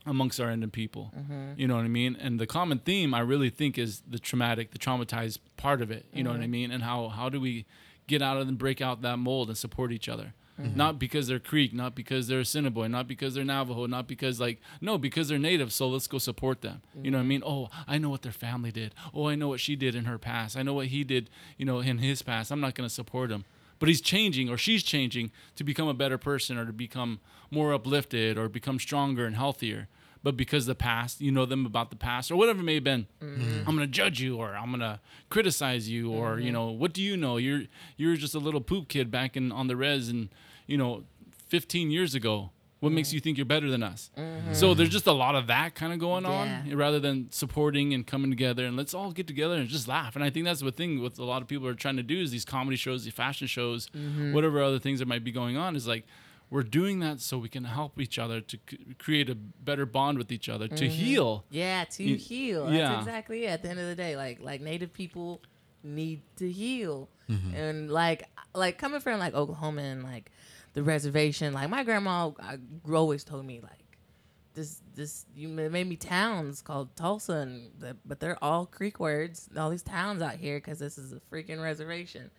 amongst our Indian people. Mm-hmm. You know what I mean? And the common theme I really think is the traumatic, the traumatized part of it. You know what I mm-hmm. mean? And how how do we get out of and break out that mold and support each other? Mm-hmm. Not because they're Creek, not because they're Assiniboine, not because they're Navajo, not because like no, because they're native. So let's go support them. You know what I mean? Oh, I know what their family did. Oh, I know what she did in her past. I know what he did. You know, in his past. I'm not going to support him but he's changing or she's changing to become a better person or to become more uplifted or become stronger and healthier but because the past you know them about the past or whatever it may have been mm-hmm. i'm gonna judge you or i'm gonna criticize you or you mm-hmm. know what do you know? You're you're just a little poop kid back in on the res and you know 15 years ago. What makes mm-hmm. you think you're better than us? So there's just a lot of that kind of going on rather than supporting and coming together and let's all get together and just laugh. And I think that's the thing what a lot of people are trying to do is these comedy shows, these fashion shows, whatever other things that might be going on is like we're doing that so we can help each other to c- create a better bond with each other to heal. Yeah, to You- heal. That's yeah. exactly it. At the end of the day, like like native people need to heal, Mm-hmm. and like like coming from like Oklahoma and like the reservation, like my grandma I, always told me like this this you made me towns called Tulsa, and the, but they're all Creek words. All these towns out here because this is a freaking reservation.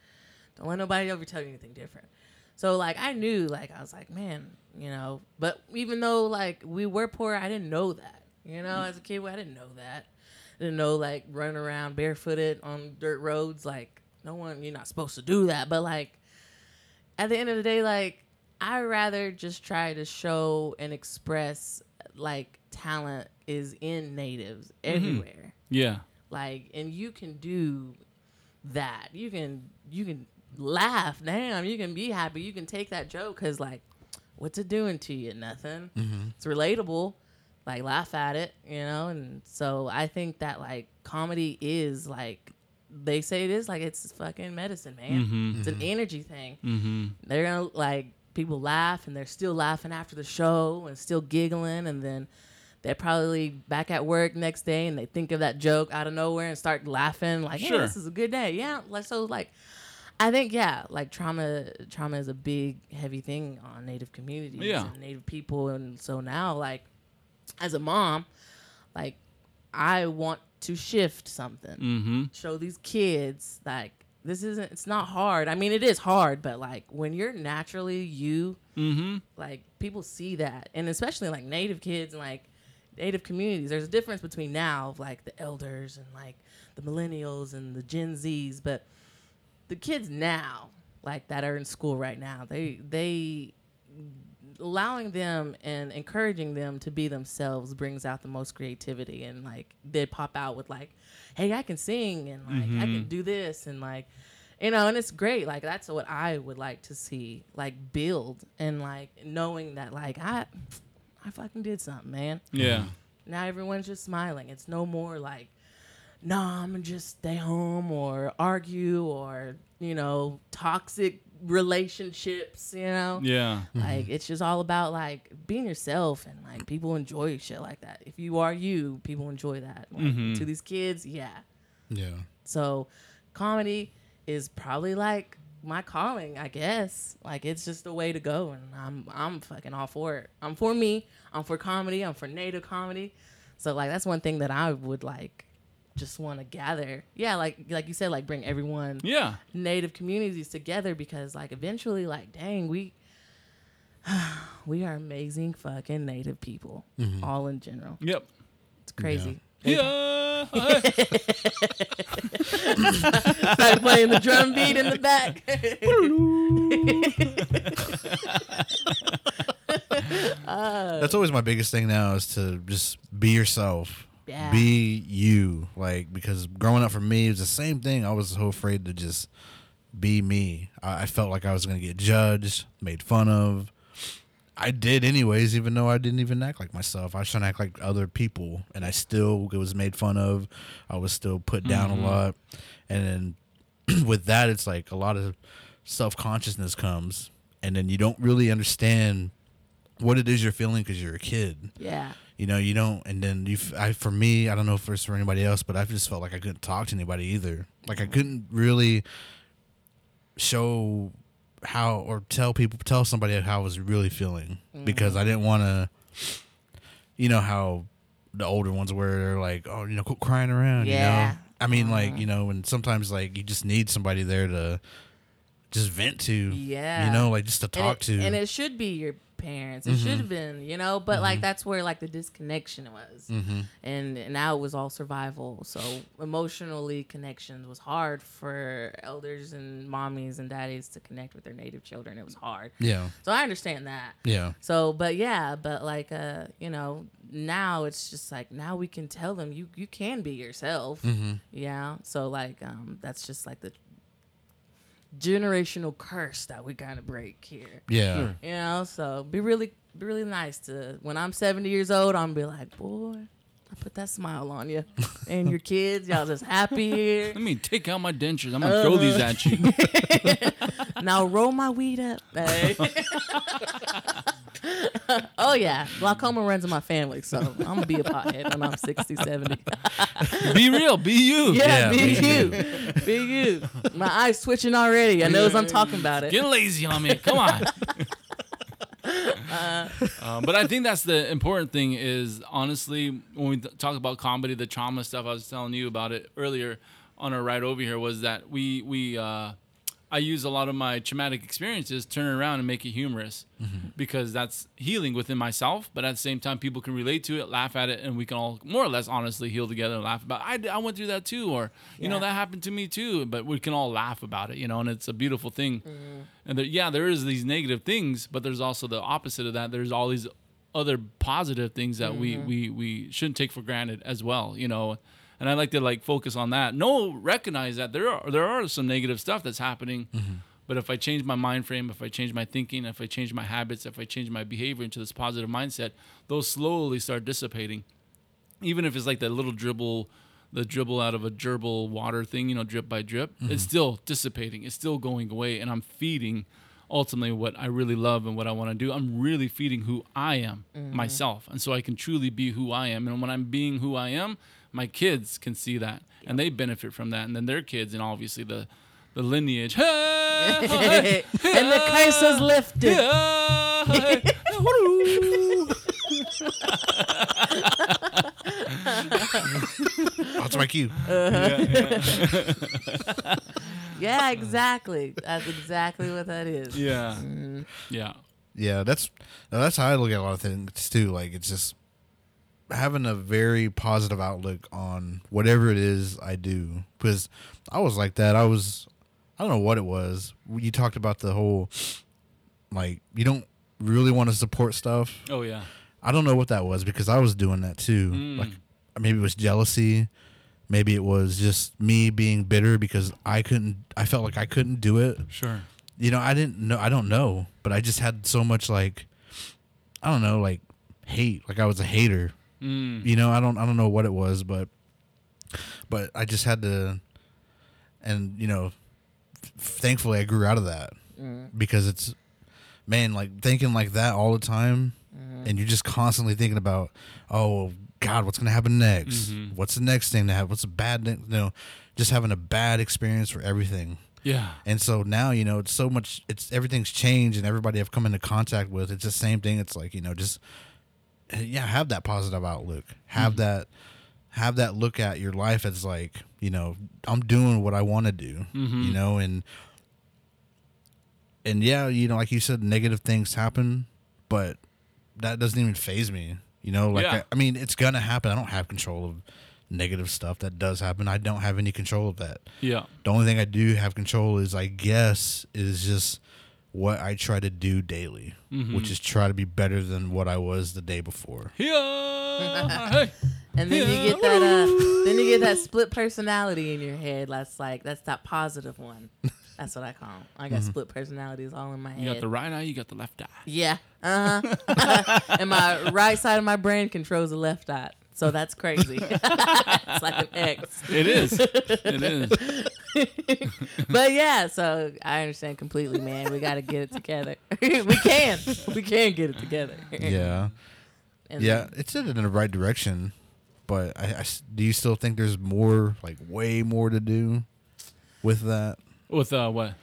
Don't let nobody ever tell you anything different. So like I knew like I was like man you know but even though like we were poor I didn't know that you know as a kid I didn't know that. Didn't know like running around barefooted on dirt roads like no one you're not supposed to do that but like at the end of the day like I rather just try to show and express like talent is in natives mm-hmm. everywhere. Yeah. like and you can do that. You can you can laugh. Damn you can be happy. You can take that joke because like what's it doing to you? Nothing. Mm-hmm. It's relatable. Like laugh at it you know? And so i think that like comedy is like they say it is like it's fucking medicine man. Mm-hmm. It's an mm-hmm. energy thing. Mm-hmm. they're gonna like people laugh and they're still laughing after the show and still giggling and then they're probably back at work next day and they think of that joke out of nowhere and start laughing like yeah Sure. this is a good day. Yeah like so like i think yeah like trauma trauma is a big heavy thing on native communities Yeah. and native people and so now like as a mom like i want to shift something Mm-hmm. show these kids like this isn't it's not hard i mean it is hard but like when you're naturally you Mm-hmm. like people see that and especially like native kids and like native communities there's a difference between now of like the elders and like the millennials and the gen z's but the kids now like that are in school right now they they allowing them and encouraging them to be themselves brings out the most creativity and like they pop out with like hey i can sing and like i can mm-hmm. do this and like you know and it's great like that's what i would like to see like build and like knowing that like i i fucking did something man Yeah. now everyone's just smiling. It's no more like, no, I'm gonna just stay home or argue or, you know, toxic relationships, you know? Yeah. Like it's just all about like being yourself and like people enjoy shit like that. If you are you, people enjoy that. Like, Mhm. To these kids, yeah. Yeah. So comedy is probably like my calling, I guess. Like it's just the way to go and I'm I'm fucking all for it. I'm for me. I'm for comedy. I'm for native comedy. So like that's one thing that I would like just want to gather. Yeah, like like you said like bring everyone Yeah. native communities together because like eventually like dang, we (sighs) we are amazing fucking native people mm-hmm. all in general. Yep. It's crazy. Yeah. Started (laughs) playing the drum beat in the back. (laughs) (laughs) Uh, That's always my biggest thing now is to just be yourself. Yeah. Be you. Like because growing up for me it was the same thing. I was so afraid to just be me. I, I felt like I was gonna get judged, made fun of. I did anyways, even though I didn't even act like myself. I was trying to act like other people and I still was made fun of. I was still put down a mm-hmm. lot. And then (clears throat) with that it's like a lot of self consciousness comes and then you don't really understand what it is you're feeling because you're a kid. yeah. You know, you don't, and then you. I for me, I don't know if it's for anybody else, but I just felt like I couldn't talk to anybody either. Like I couldn't really show how or tell people, tell somebody how I was really feeling mm-hmm. because I didn't want to. You know how the older ones were. They're like, oh, you know, quit crying around. You Yeah. know, I mean, like mm-hmm. you know, and sometimes like you just need somebody there to just vent to. Yeah. You know, like just to and talk it, to. And it should be your parents. It should have been, you know, but like that's where like the disconnection was. mm-hmm. And, and now it was all survival. So emotionally connections was hard for elders and mommies and daddies to connect with their native children. It was hard. Yeah. So I understand that. Yeah. So, but yeah, but like, uh, you know, now it's just like now we can tell them you you can be yourself. Mm-hmm. Yeah. So like, um, that's just like the generational curse that we kind of break here. Yeah. Hmm. You know, so be really, be really nice to when I'm 70 years old. I'm be like, boy, I put that smile on you (laughs) and your kids. Y'all just happy here. Let me take out my dentures. I'm gonna throw these at you. (laughs) Now roll my weed up. Hey. (laughs) (laughs) oh yeah, glaucoma runs in my family, so I'm gonna be a pothead when I'm 60, 70. Be real. Be you. (laughs) Yeah, Yeah, be me you, be you. My eyes twitching already. I know as I'm talking about it. Get lazy on me. Come on. Um, (laughs) but I think that's the important thing is honestly when we th- talk about comedy, the trauma stuff I was telling you about it earlier on our ride over here was that we we uh, I use a lot of my traumatic experiences, turn it around and make it humorous mm-hmm. because that's healing within myself. But at the same time, people can relate to it, laugh at it, and we can all more or less honestly heal together and laugh about. I, I went through that too, or you know that happened to me too. But we can all laugh about it, you know, and it's a beautiful thing. Mm-hmm. And there, yeah, there is these negative things, but there's also the opposite of that. There's all these other positive things that we mm-hmm. we we shouldn't take for granted as well, you know. And I like to like focus on that. No, recognize that there are there are some negative stuff that's happening. Mm-hmm. But if I change my mind frame, if I change my thinking, if I change my habits, if I change my behavior into this positive mindset, those slowly start dissipating. Even if it's like that little dribble, the dribble out of a gerbil water thing, you know, drip by drip, it's mm-hmm. still dissipating. It's still going away, and I'm feeding ultimately what I really love and what I want to do. I'm really feeding who I am mm-hmm. myself, and so I can truly be who I am. And when I'm being who I am, my kids can see that, and they benefit from that, and then their kids, and obviously the the lineage. (laughs) (laughs) and the curse is lifted. (laughs) That's my cue. Uh-huh. Yeah, exactly. That's exactly what that is. yeah, mm. yeah. Yeah, that's that's how I look at a lot of things too. Like it's just having a very positive outlook on whatever it is I do. Because I was like that. I was I don't know what it was. You talked about the whole like you don't really want to support stuff. Oh yeah. I don't know what that was because I was doing that too. Mm. Like maybe it was jealousy. Maybe it was just me being bitter because I couldn't I felt like I couldn't do it Sure. you know, I didn't know. I don't know, but I just had so much like, I don't know, like hate. Like I was a hater. Mm. You know, I don't. I don't know what it was, but, but I just had to, and you know, f- thankfully I grew out of that because it's, man, like thinking like that all the time, and you're just constantly thinking about, oh God, what's gonna happen next? Mhm. What's the next thing to happen? What's a bad, ne- you know, just having a bad experience for everything. Yeah. And so now, you know, it's so much it's everything's changed and everybody I've come into contact with, it's the same thing. It's like, you know, just yeah, have that positive outlook. Have that have that look at your life as like, you know, I'm doing what I want to do. Mhm. You know, and and yeah, you know, like you said, negative things happen, but that doesn't even phase me. You know, like Yeah. I, I mean, it's gonna happen. I don't have control of negative stuff that does happen. I don't have any control of that. Yeah. The only thing I do have control is, I guess, is just what I try to do daily, Mm-hmm. which is try to be better than what I was the day before. (laughs) Yeah. (laughs) And then you get that uh then you get that split personality in your head. That's like that's that positive one. That's what I call 'em. I got split personalities all in my You head. You got the right eye, you got the left eye. yeah. Uh-huh. (laughs) and my right side of my brain controls the left eye. So that's crazy. (laughs) it's like an X. It is. It is. (laughs) But yeah, so I understand completely, man. We got to get it together. (laughs) we can. We can get it together. Yeah. And Yeah, it's headed in the right direction, but I, I s- do you still think there's more, like way more to do with that? With uh what?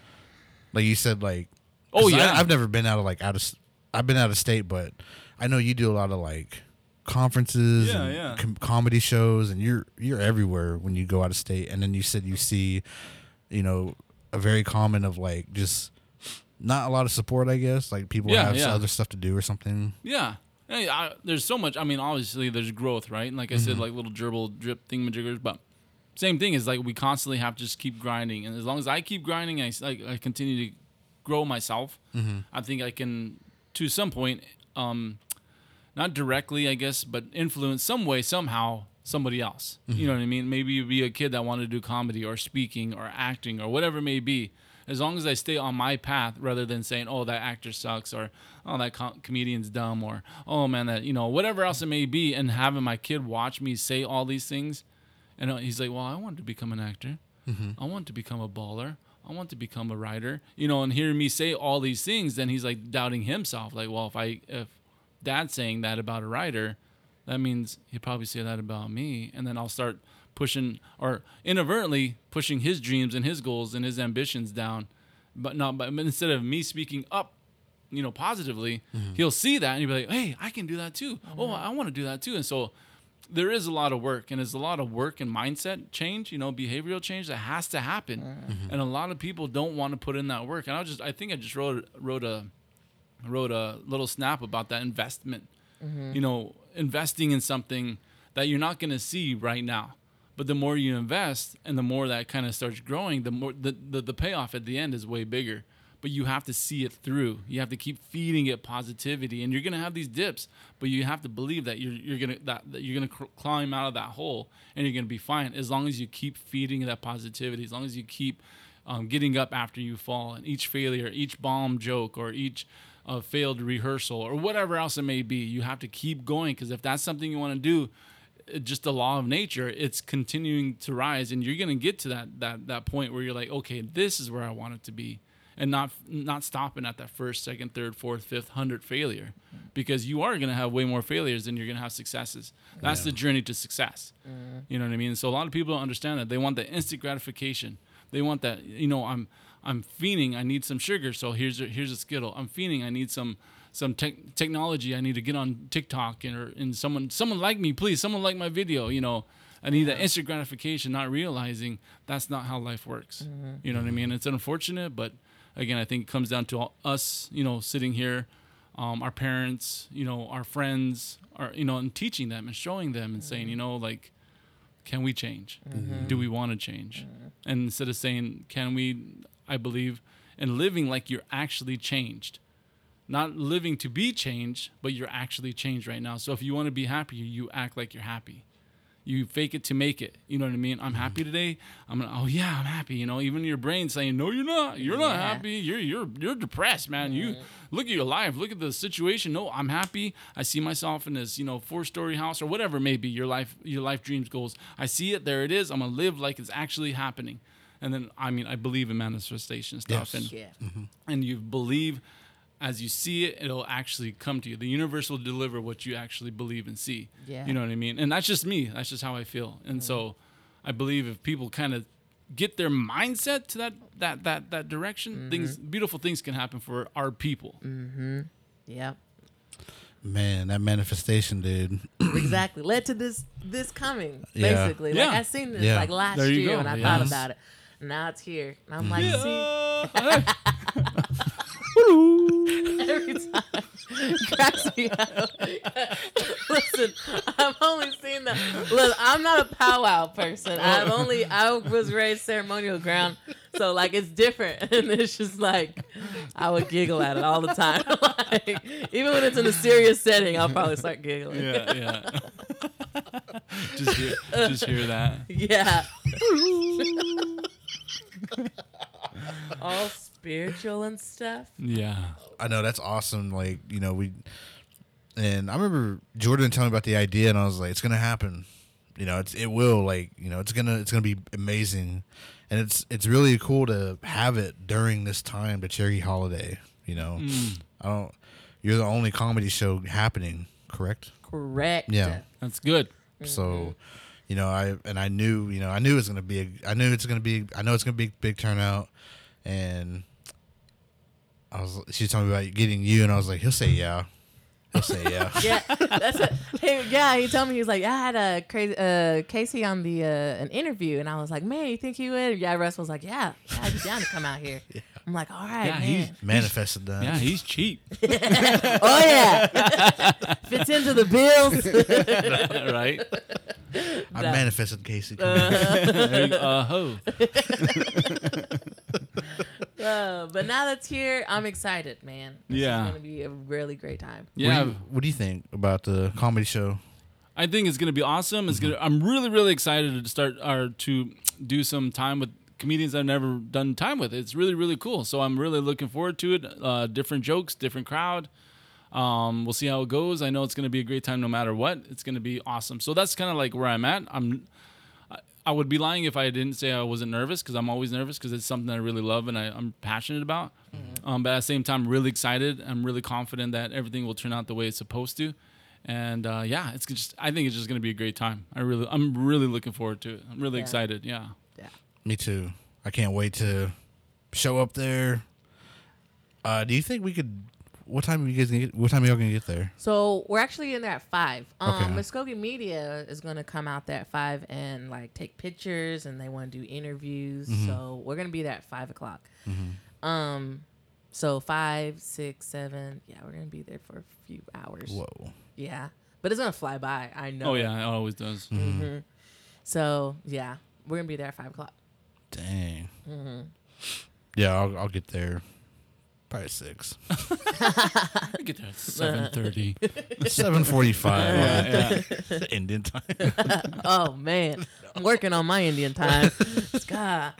Like you said, like oh yeah. I, have never been out of like out of I've been out of state, but I know you do a lot of like conferences Yeah, and yeah. com- comedy shows, and you're you're everywhere when you go out of state. And then you said you see, you know, a very common of like just not a lot of support. I guess like people Yeah, have other stuff to do or something. Yeah. Hey, I, there's so much. I mean, obviously, there's growth, right? And like I said, Mm-hmm. like little dribble, drip thingamajiggers. But same thing is like we constantly have to just keep grinding. And as long as I keep grinding, I, like, I continue to grow myself. Mm-hmm. I think I can, to some point, um, not directly, I guess, but influence some way, somehow, somebody else. You know what I mean? Maybe you'd be a kid that wanted to do comedy or speaking or acting or whatever it may be. As long as I stay on my path rather than saying, oh, that actor sucks or, oh, that com- comedian's dumb or, oh, man, that, you know, whatever else it may be, and having my kid watch me say all these things. And uh, he's like, well, I want to become an actor. I want to become a baller. I want to become a writer. You know, and hearing me say all these things, then he's like doubting himself. Like, well, if I, if dad's saying that about a writer, that means he'd probably say that about me. And then I'll start pushing or inadvertently pushing his dreams and his goals and his ambitions down. But not, but instead of me speaking up, you know, positively, mm-hmm. he'll see that and he'll be like, hey, I can do that too. Oh, oh I want to do that too. And so there is a lot of work and there's a lot of work and mindset change, you know, behavioral change that has to happen. Mm-hmm. And a lot of people don't want to put in that work. And I just, I think I just wrote, wrote a, wrote a little snap about that investment. You know, investing in something that you're not going to see right now. But the more you invest and the more that kind of starts growing, the more the, the, the payoff at the end is way bigger. But you have to see it through. You have to keep feeding it positivity, and you're gonna have these dips. But you have to believe that you're you're gonna that, that you're gonna cr- climb out of that hole, and you're gonna be fine as long as you keep feeding that positivity. As long as you keep um, getting up after you fall, and each failure, each bomb joke, or each uh, failed rehearsal, or whatever else it may be, you have to keep going. Because if that's something you want to do, just the law of nature it's continuing to rise and you're going to get to that that that point where you're like okay this is where i want it to be and not not stopping at that first second third fourth fifth hundred failure because you are going to have way more failures than you're going to have successes. That's the journey to success. You know what i mean? So a lot of people don't understand that. They want the instant gratification. They want that you know i'm i'm fiending i need some sugar so here's a, here's a skittle i'm fiending i need some some tech technology. I need to get on TikTok and or and someone someone like me, please. Someone like my video. You know, I need that instant gratification. Not realizing that's not how life works. Mm-hmm. You know what I mean? It's unfortunate, but again, I think it comes down to all, us. You know, sitting here, um, our parents, you know, our friends, are you know, and teaching them and showing them and saying, mm-hmm. you know, like, can we change? Mm-hmm. Do we want to change? And instead of saying, can we? I believe in living like you're actually changed not living to be changed, but you're actually changed right now. So if you want to be happy, you act like you're happy. You fake it to make it. You know what I mean? I'm mm-hmm. happy today. I'm gonna. Oh yeah, I'm happy. You know, even your brain saying, "No, you're not. You're not Yeah. happy. You're you're you're depressed, man. You look at your life. Look at the situation. No, I'm happy. I see myself in this, you know, four story house or whatever Maybe. Your life, your life dreams, goals. I see it. There it is. I'm gonna live like it's actually happening. And then, I mean, I believe in manifestation stuff, Yes. and Yeah. Mm-hmm. and you believe as you see it, it'll actually come to you. The universe will deliver what you actually believe and see. Yeah. You know what I mean? And that's just me. That's just how I feel. And mm-hmm. so I believe if people kind of get their mindset to that that that that direction, mm-hmm. things beautiful things can happen for our people. Yep. Man, that manifestation, dude. (clears throat) exactly led to this this coming Yeah. basically Yeah. like i seen this Yeah. like last year go. when i thought about it now it's here and i'm like see (laughs) every time. Cracks me out. (laughs) Listen, I've only seen that. Look, I'm not a powwow person. Oh. I've only I was raised ceremonial ground, so like it's different, (laughs) and it's just like I would giggle at it all the time. like even when it's in a serious setting, I'll probably start giggling. Yeah, yeah. just hear, just hear that. Yeah. (laughs) all spiritual and stuff. Yeah. I know that's awesome. Like you know we, and I remember Jordan telling me about the idea, and I was like, it's gonna happen. You know, it's it will. Like you know, it's gonna it's gonna be amazing, and it's it's really cool to have it during this time, the cherry holiday. You know, Mm. I don't. You're the only comedy show happening, correct? Correct. Yeah. That's good. So, you know, I and I knew, you know, I knew it was gonna be. A, I knew it's gonna be. I know it's gonna be a big turnout, and I was. She was telling me about getting you, and I was like, he'll say yeah. He'll say yeah. (laughs) yeah, that's it. Hey, yeah, he told me he was like, I had a crazy uh, Casey on the uh, an interview, and I was like, man, you think he would? Yeah, Russ was like, yeah, yeah, I'd be down to come out here. (laughs) I'm like, all right, Yeah, man. he's- Manifested that. Yeah, he's cheap. (laughs) (laughs) oh yeah, (laughs) fits into the bills. right? I That- manifested Casey. Uh ho. Uh, but now that's here, I'm excited, man. This Yeah. is gonna be a really great time. What, Yeah. do you, what do you think about the comedy show? I think it's gonna be awesome. It's gonna. I'm really, really excited to start or to do some time with comedians I've never done time with. It's really, really cool. So I'm really looking forward to it. Uh, different jokes, different crowd. Um, we'll see how it goes. I know it's gonna be a great time no matter what. It's gonna be awesome. So that's kind of like where I'm at. I'm. I- would be lying if I didn't say I wasn't nervous because I'm always nervous because it's something I really love and I, I'm passionate about. Um, but at the same time, really excited. I'm really confident that everything will turn out the way it's supposed to. And uh, yeah, it's just I think it's just gonna be a great time. I really I'm really looking forward to it. I'm really Yeah. excited. Yeah. Me too. I can't wait to show up there. Uh, do you think we could? What time are you guys gonna get? What time are y'all gonna get there? So we're actually in there at five. Um, Okay. Mvskoke Media is going to come out there at five and like take pictures, and they want to do interviews. Mm-hmm. So we're going to be there at five o'clock. Hmm. Um, so five, six, seven. Yeah, we're going to be there for a few hours. Whoa. Yeah, but it's going to fly by. I know. Oh yeah, it always does. hmm So yeah, we're going to be there at five o'clock. Dang. Mm-hmm. Yeah, I'll, I'll get there. Probably six. (laughs) I get there at (laughs) seven thirty. (laughs) Seven forty-five. yeah, yeah. Indian time. Oh man, I'm working on my Indian time. God.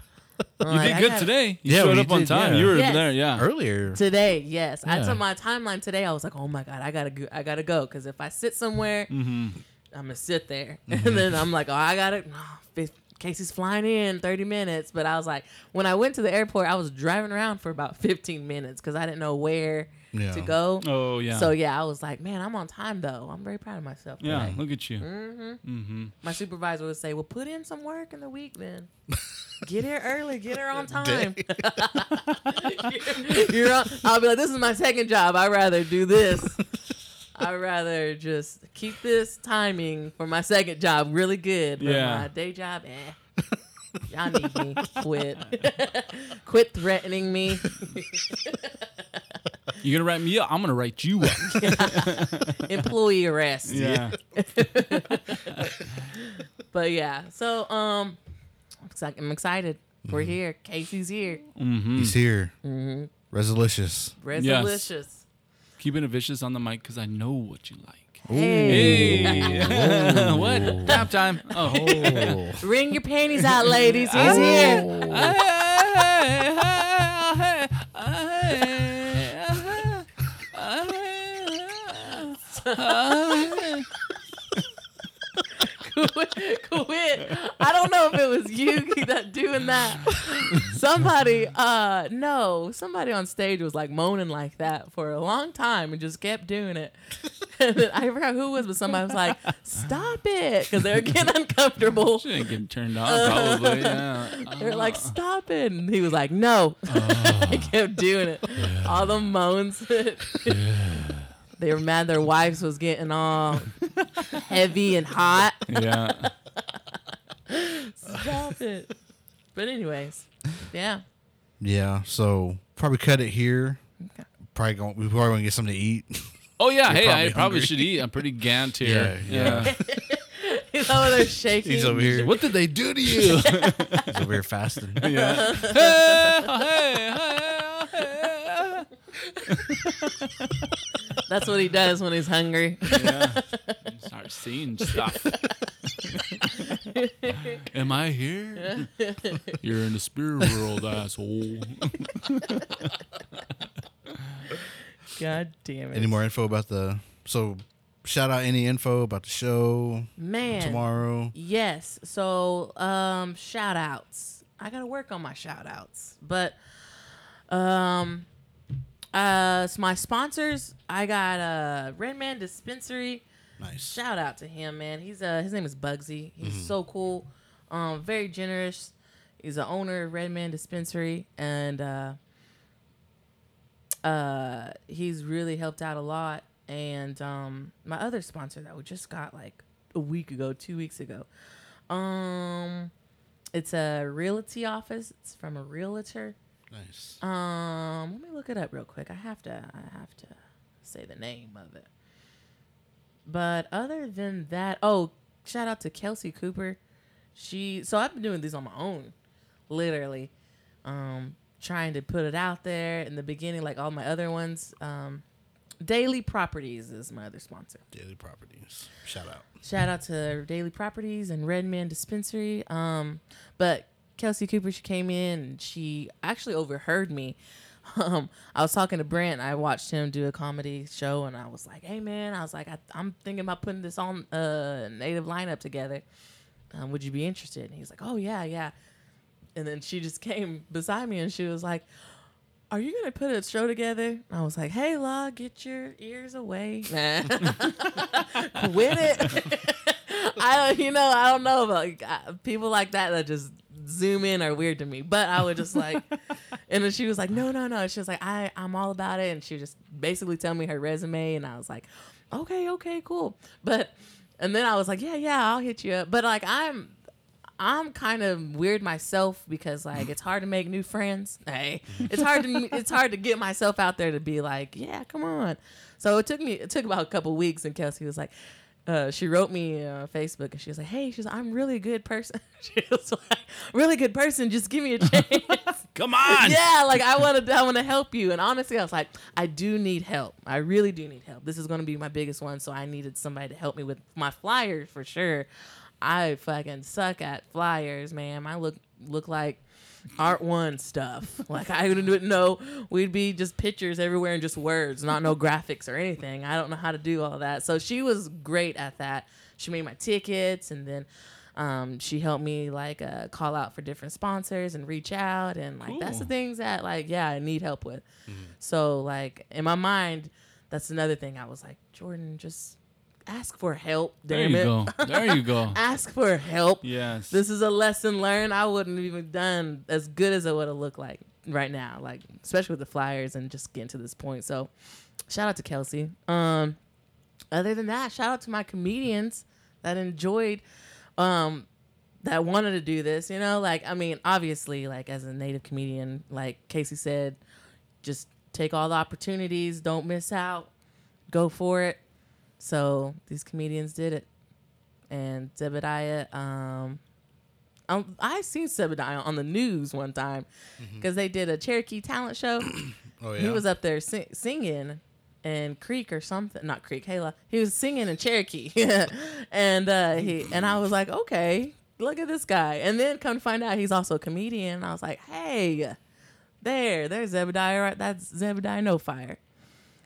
I'm You like, did good gotta- today. You Yeah, showed we up on time. yeah. You were Yes. there. Yeah. Earlier. Today, yes. I Yeah. took my timeline today. I was like, oh my god, I gotta go. I gotta go because if I sit somewhere, Mm-hmm. I'm gonna sit there, and then I'm like, oh, I gotta. No, fif- Casey's flying in 30 minutes, but I was like, when I went to the airport, I was driving around for about 15 minutes because I didn't know where Yeah. to go. Oh yeah. So yeah, I was like, man, I'm on time though. I'm very proud of myself. yeah. today. Look at you. hmm Mm-hmm. My supervisor would say, well, put in some work in the week then. Get here early. Get here on (laughs) time. (laughs) You're on, I'll be like, this is my second job. I'd rather do this. (laughs) I'd rather just keep this timing for my second job really good. But Yeah. my day job, eh. Y'all need me. Quit. (laughs) Quit threatening me. (laughs) You're gonna write me up? I'm gonna write you up. (laughs) Employee arrest. yeah. But yeah, so um, it's like I'm excited. We're here. Casey's here. Mm-hmm. He's here. Mm-hmm. Resolicious. Resolicious. Keeping it vicious on the mic because I know what you like. Hey. Hey. (laughs) what? Tap time. Oh. Oh. Ring your panties out, ladies. He's oh. here. (laughs) (laughs) quit, (laughs) quit. I don't know if it was you (laughs) that doing that. Somebody, uh, no, somebody on stage was like moaning like that for a long time and just kept doing it. (laughs) And then I forgot who it was, but somebody was like, "Stop it," because they were getting uncomfortable. She ain't getting turned on, probably. Yeah. They're like, "Stop it!" And he was like, "No." he kept doing it. All the moans. They were mad their wives was getting all heavy and hot. yeah. Stop it. But anyways, yeah. Yeah. So probably cut it here. probably going. We probably going to get something to eat. Oh yeah, You're hey, I probably probably hungry. should eat. I'm pretty gant (laughs) here. Yeah, yeah. (laughs) He's over there shaking. He's over here. What did they do to you? (laughs) He's over here fasting. yeah. hey, hey, hey, That's what he does when he's hungry. yeah. Start seeing stuff. Am I here? You're in the spirit world, asshole. God damn it. Any more info about the? So, shout out any info about the show Man. tomorrow. Yes. So, um, shout outs. I gotta work on my shout outs. But um uh so my sponsors, I got uh Redman Dispensary. Nice. Shout out to him, man. He's uh his name is Bugsy. He's so cool. Um, very generous. He's the owner of Redman Dispensary and uh uh he's really helped out a lot. And um my other sponsor that we just got like a week ago, two weeks ago. Um it's a realty office. It's from a realtor. Nice. Um, let me look it up real quick. I have to. I have to say the name of it. But other than that, oh, shout out to Kelsey Cooper. She. So I've been doing these on my own, literally, um, trying to put it out there in the beginning, like all my other ones. Um, Daily Properties is my other sponsor. Daily properties. Shout out. Shout out to Daily Properties and Redman Dispensary. Um, but Kelsey Cooper, she came in and she actually overheard me. (laughs) Um, I was talking to Brent. I watched him do a comedy show, and I was like, "Hey, man," I was like, I, "I'm thinking about putting this on a uh, native lineup together. Um, would you be interested?" And he's like, "Oh yeah, yeah." And then she just (laughs) came beside me, and she was like, are you gonna put a show together? I was like, hey, Law, get your ears away. (laughs) Nah. Quit it. I, you know, I don't know, but like, people like that that just zoom in are weird to me. But I would just like, (laughs) and then she was like, no, no, no. She was like, I, I'm all about it, and she just basically tell me her resume, and I was like, okay, okay, cool. But, and then I was like, yeah, yeah, I'll hit you up. But like, I'm I'm kind of weird myself because like it's hard to make new friends. Hey, it's hard to (laughs) it's hard to get myself out there to be like, yeah, come on. So it took me it took about a couple weeks, and Kelsey was like, uh, she wrote me on Facebook, and she was like, hey, she's like, I'm really a good person. (laughs) she was like, really good person. Just give me a chance. (laughs) Come on. yeah, like I want to I want to help you. And honestly, I was like, I do need help. I really do need help. This is going to be my biggest one, so I needed somebody to help me with my flyers for sure. I fucking suck at flyers, man. I look look like art one stuff. (laughs) Like I didn't know we'd be just pictures everywhere and just words, not no graphics or anything. I don't know how to do all that. So she was great at that. She made my tickets and then um, she helped me like uh, call out for different sponsors and reach out and like that's the things that like yeah I need help with. So like in my mind, that's another thing. I was like Jordan, just ask for help. There you it. go. There you go. (laughs) ask for help. Yes. This is a lesson learned. I wouldn't have even done as good as it would have looked like right now, like especially with the flyers and just getting to this point. So, shout out to Kelsey. Um, other than that, shout out to my comedians that enjoyed, um, that wanted to do this. You know, like I mean, obviously, like as a native comedian, like Casey said, just take all the opportunities, don't miss out, go for it. So these comedians did it and Zebediah. Um, um, I seen Zebediah on the news one time because they did a Cherokee talent show. (coughs) Oh yeah. He was up there sing- singing in Creek or something, not Creek, Hala. He was singing in Cherokee, (laughs) and uh, he and I was like, okay, look at this guy. And then come to find out he's also a comedian. And I was like, hey, there, there's Zebediah. Right, that's Zebediah No Fire.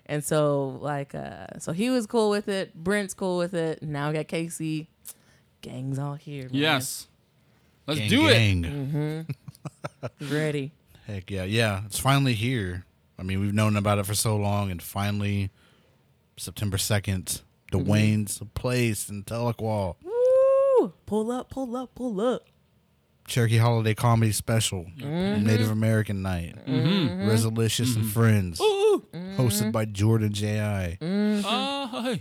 And so like, uh, so he was cool with it. Brent's cool with it. Now we got Casey. Gang's all here. Man. yes. Let's Gang, do it. gang. (laughs) ready. Heck yeah, yeah. It's finally here. I mean, we've known about it for so long, and finally, September second, Mm-hmm. Dwayne's place in Tahlequah. Woo! Pull up, pull up, pull up. Cherokee Holiday Comedy Special, Mm-hmm. Native American Night, Rezzalicious and Friends, Ooh. hosted by Jordan J.I. Mm-hmm. Ah,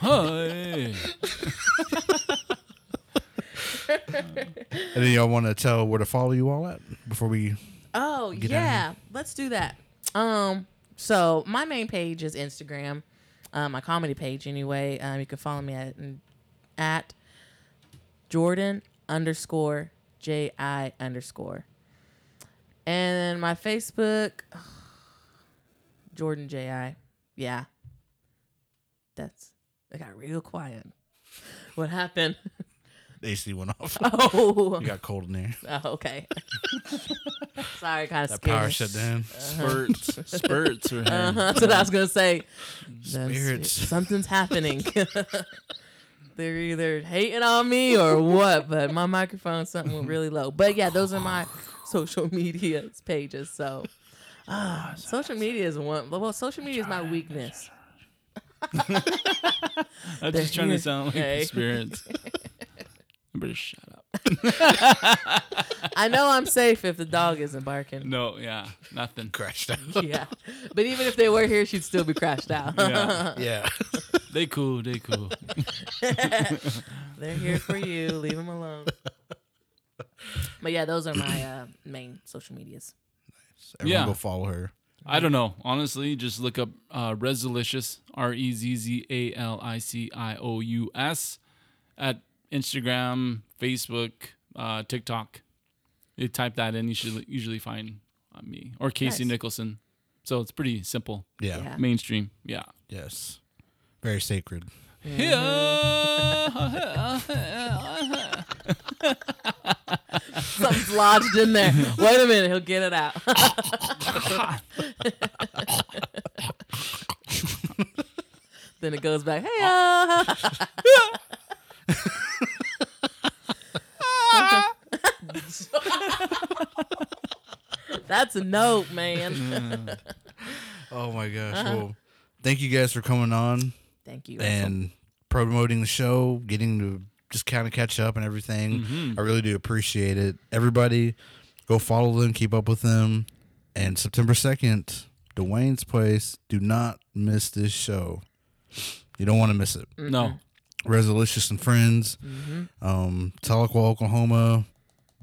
hey. And then y'all want to tell where to follow you all at before we. Oh Get outta yeah, let's do that. Um, so my main page is Instagram, uh, my comedy page anyway. Um, you can follow me at at Jordan underscore J I underscore, and then my Facebook, (sighs) Jordan J I. Yeah, that's. I got real quiet. (laughs) What happened? The AC went off. (laughs) Oh, You got cold in there. oh okay. (laughs) Sorry, kind of That scared. power shut down. Spurts, spurts are Uh-huh, that's what I was gonna say. That's- Spirits. Something's happening. They're either hating on me or what, but my microphone something went really low. But yeah, those are my social (laughs) media pages. So ah, social media is one. Well, social media is my weakness. (laughs) I'm just trying to sound like (laughs) Hey. the spirits. I better shut up. (laughs) I know I'm safe if the dog isn't barking. No, yeah, nothing. Crashed out. (laughs) Yeah, but even if they were here, she'd still be crashed out. Yeah. (laughs) yeah. They cool, they cool. They're here for you. Leave them alone. But yeah, those are my uh, main social medias. Everyone Yeah. go follow her. I don't know. Honestly, just look up uh, Rezzalicious, R E Z Z A L I C I O U S, at Instagram, Facebook, uh, TikTok. You type that in, you should usually find uh, me or Casey Nice. Nicholson. So it's pretty simple, Yeah. Yeah. mainstream. Yeah. Yes. Very sacred. Yeah. Something's lodged in there. Wait a minute, he'll get it out. (laughs) then it goes back. Hey, uh. (laughs) (laughs) That's a note, man. (laughs) Oh my gosh. Uh-huh. Well, thank you guys for coming on Thank you. and promoting the show, getting to just kind of catch up and everything. Mm-hmm. I really do appreciate it. Everybody, go follow them, keep up with them. And September 2nd, Dwayne's Place. Do not miss this show. You don't want to miss it. No. Mm-hmm. Rezzalicious and Friends, um, Tahlequah, Oklahoma.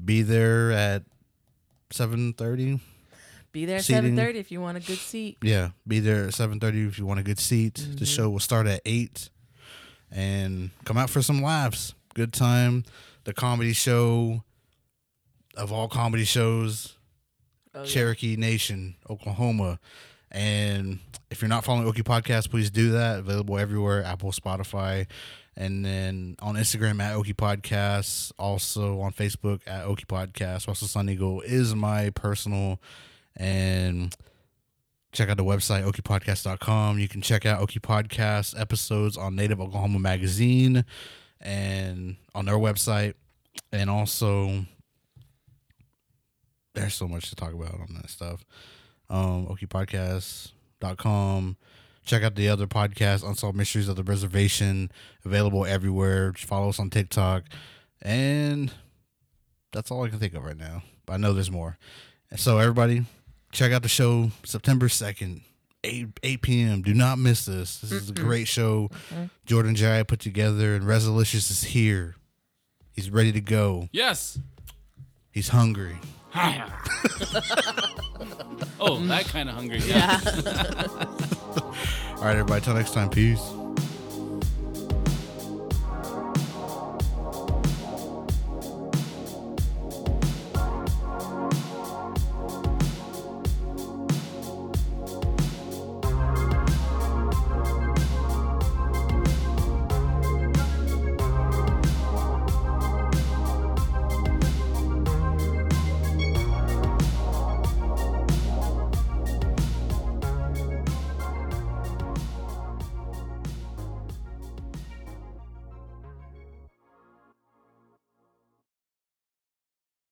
Be there at 7.30. Be there at seven thirty if you want a good seat. Yeah, be there at seven thirty if you want a good seat. The show will start at eight, and come out for some laughs. Good time. The comedy show of all comedy shows, Oh, yeah. Cherokee Nation, Oklahoma. And if you're not following Okie Podcast, please do that. Available everywhere Apple, Spotify, and then on Instagram at Okie Podcasts. Also on Facebook at Okie Podcast. Russell Sun Eagle is my personal. And check out the website, okiepodcast.com. You can check out Okie Podcast episodes on Native Oklahoma Magazine and on their website. And also, there's so much to talk about on that stuff. Um, okiepodcast.com. Check out the other podcast, Unsolved Mysteries of the Reservation, available everywhere. Just follow us on TikTok. And that's all I can think of right now. But I know there's more. And so, everybody, check out the show September 2nd, 8, 8 p.m. Do not miss this. This is a great show. Jordan Jai put together, and Rezzalicious is here. He's ready to go. Yes. He's hungry. (laughs) oh, that kind of hungry. Yeah. Yeah. (laughs) All right, everybody. Till next time. Peace.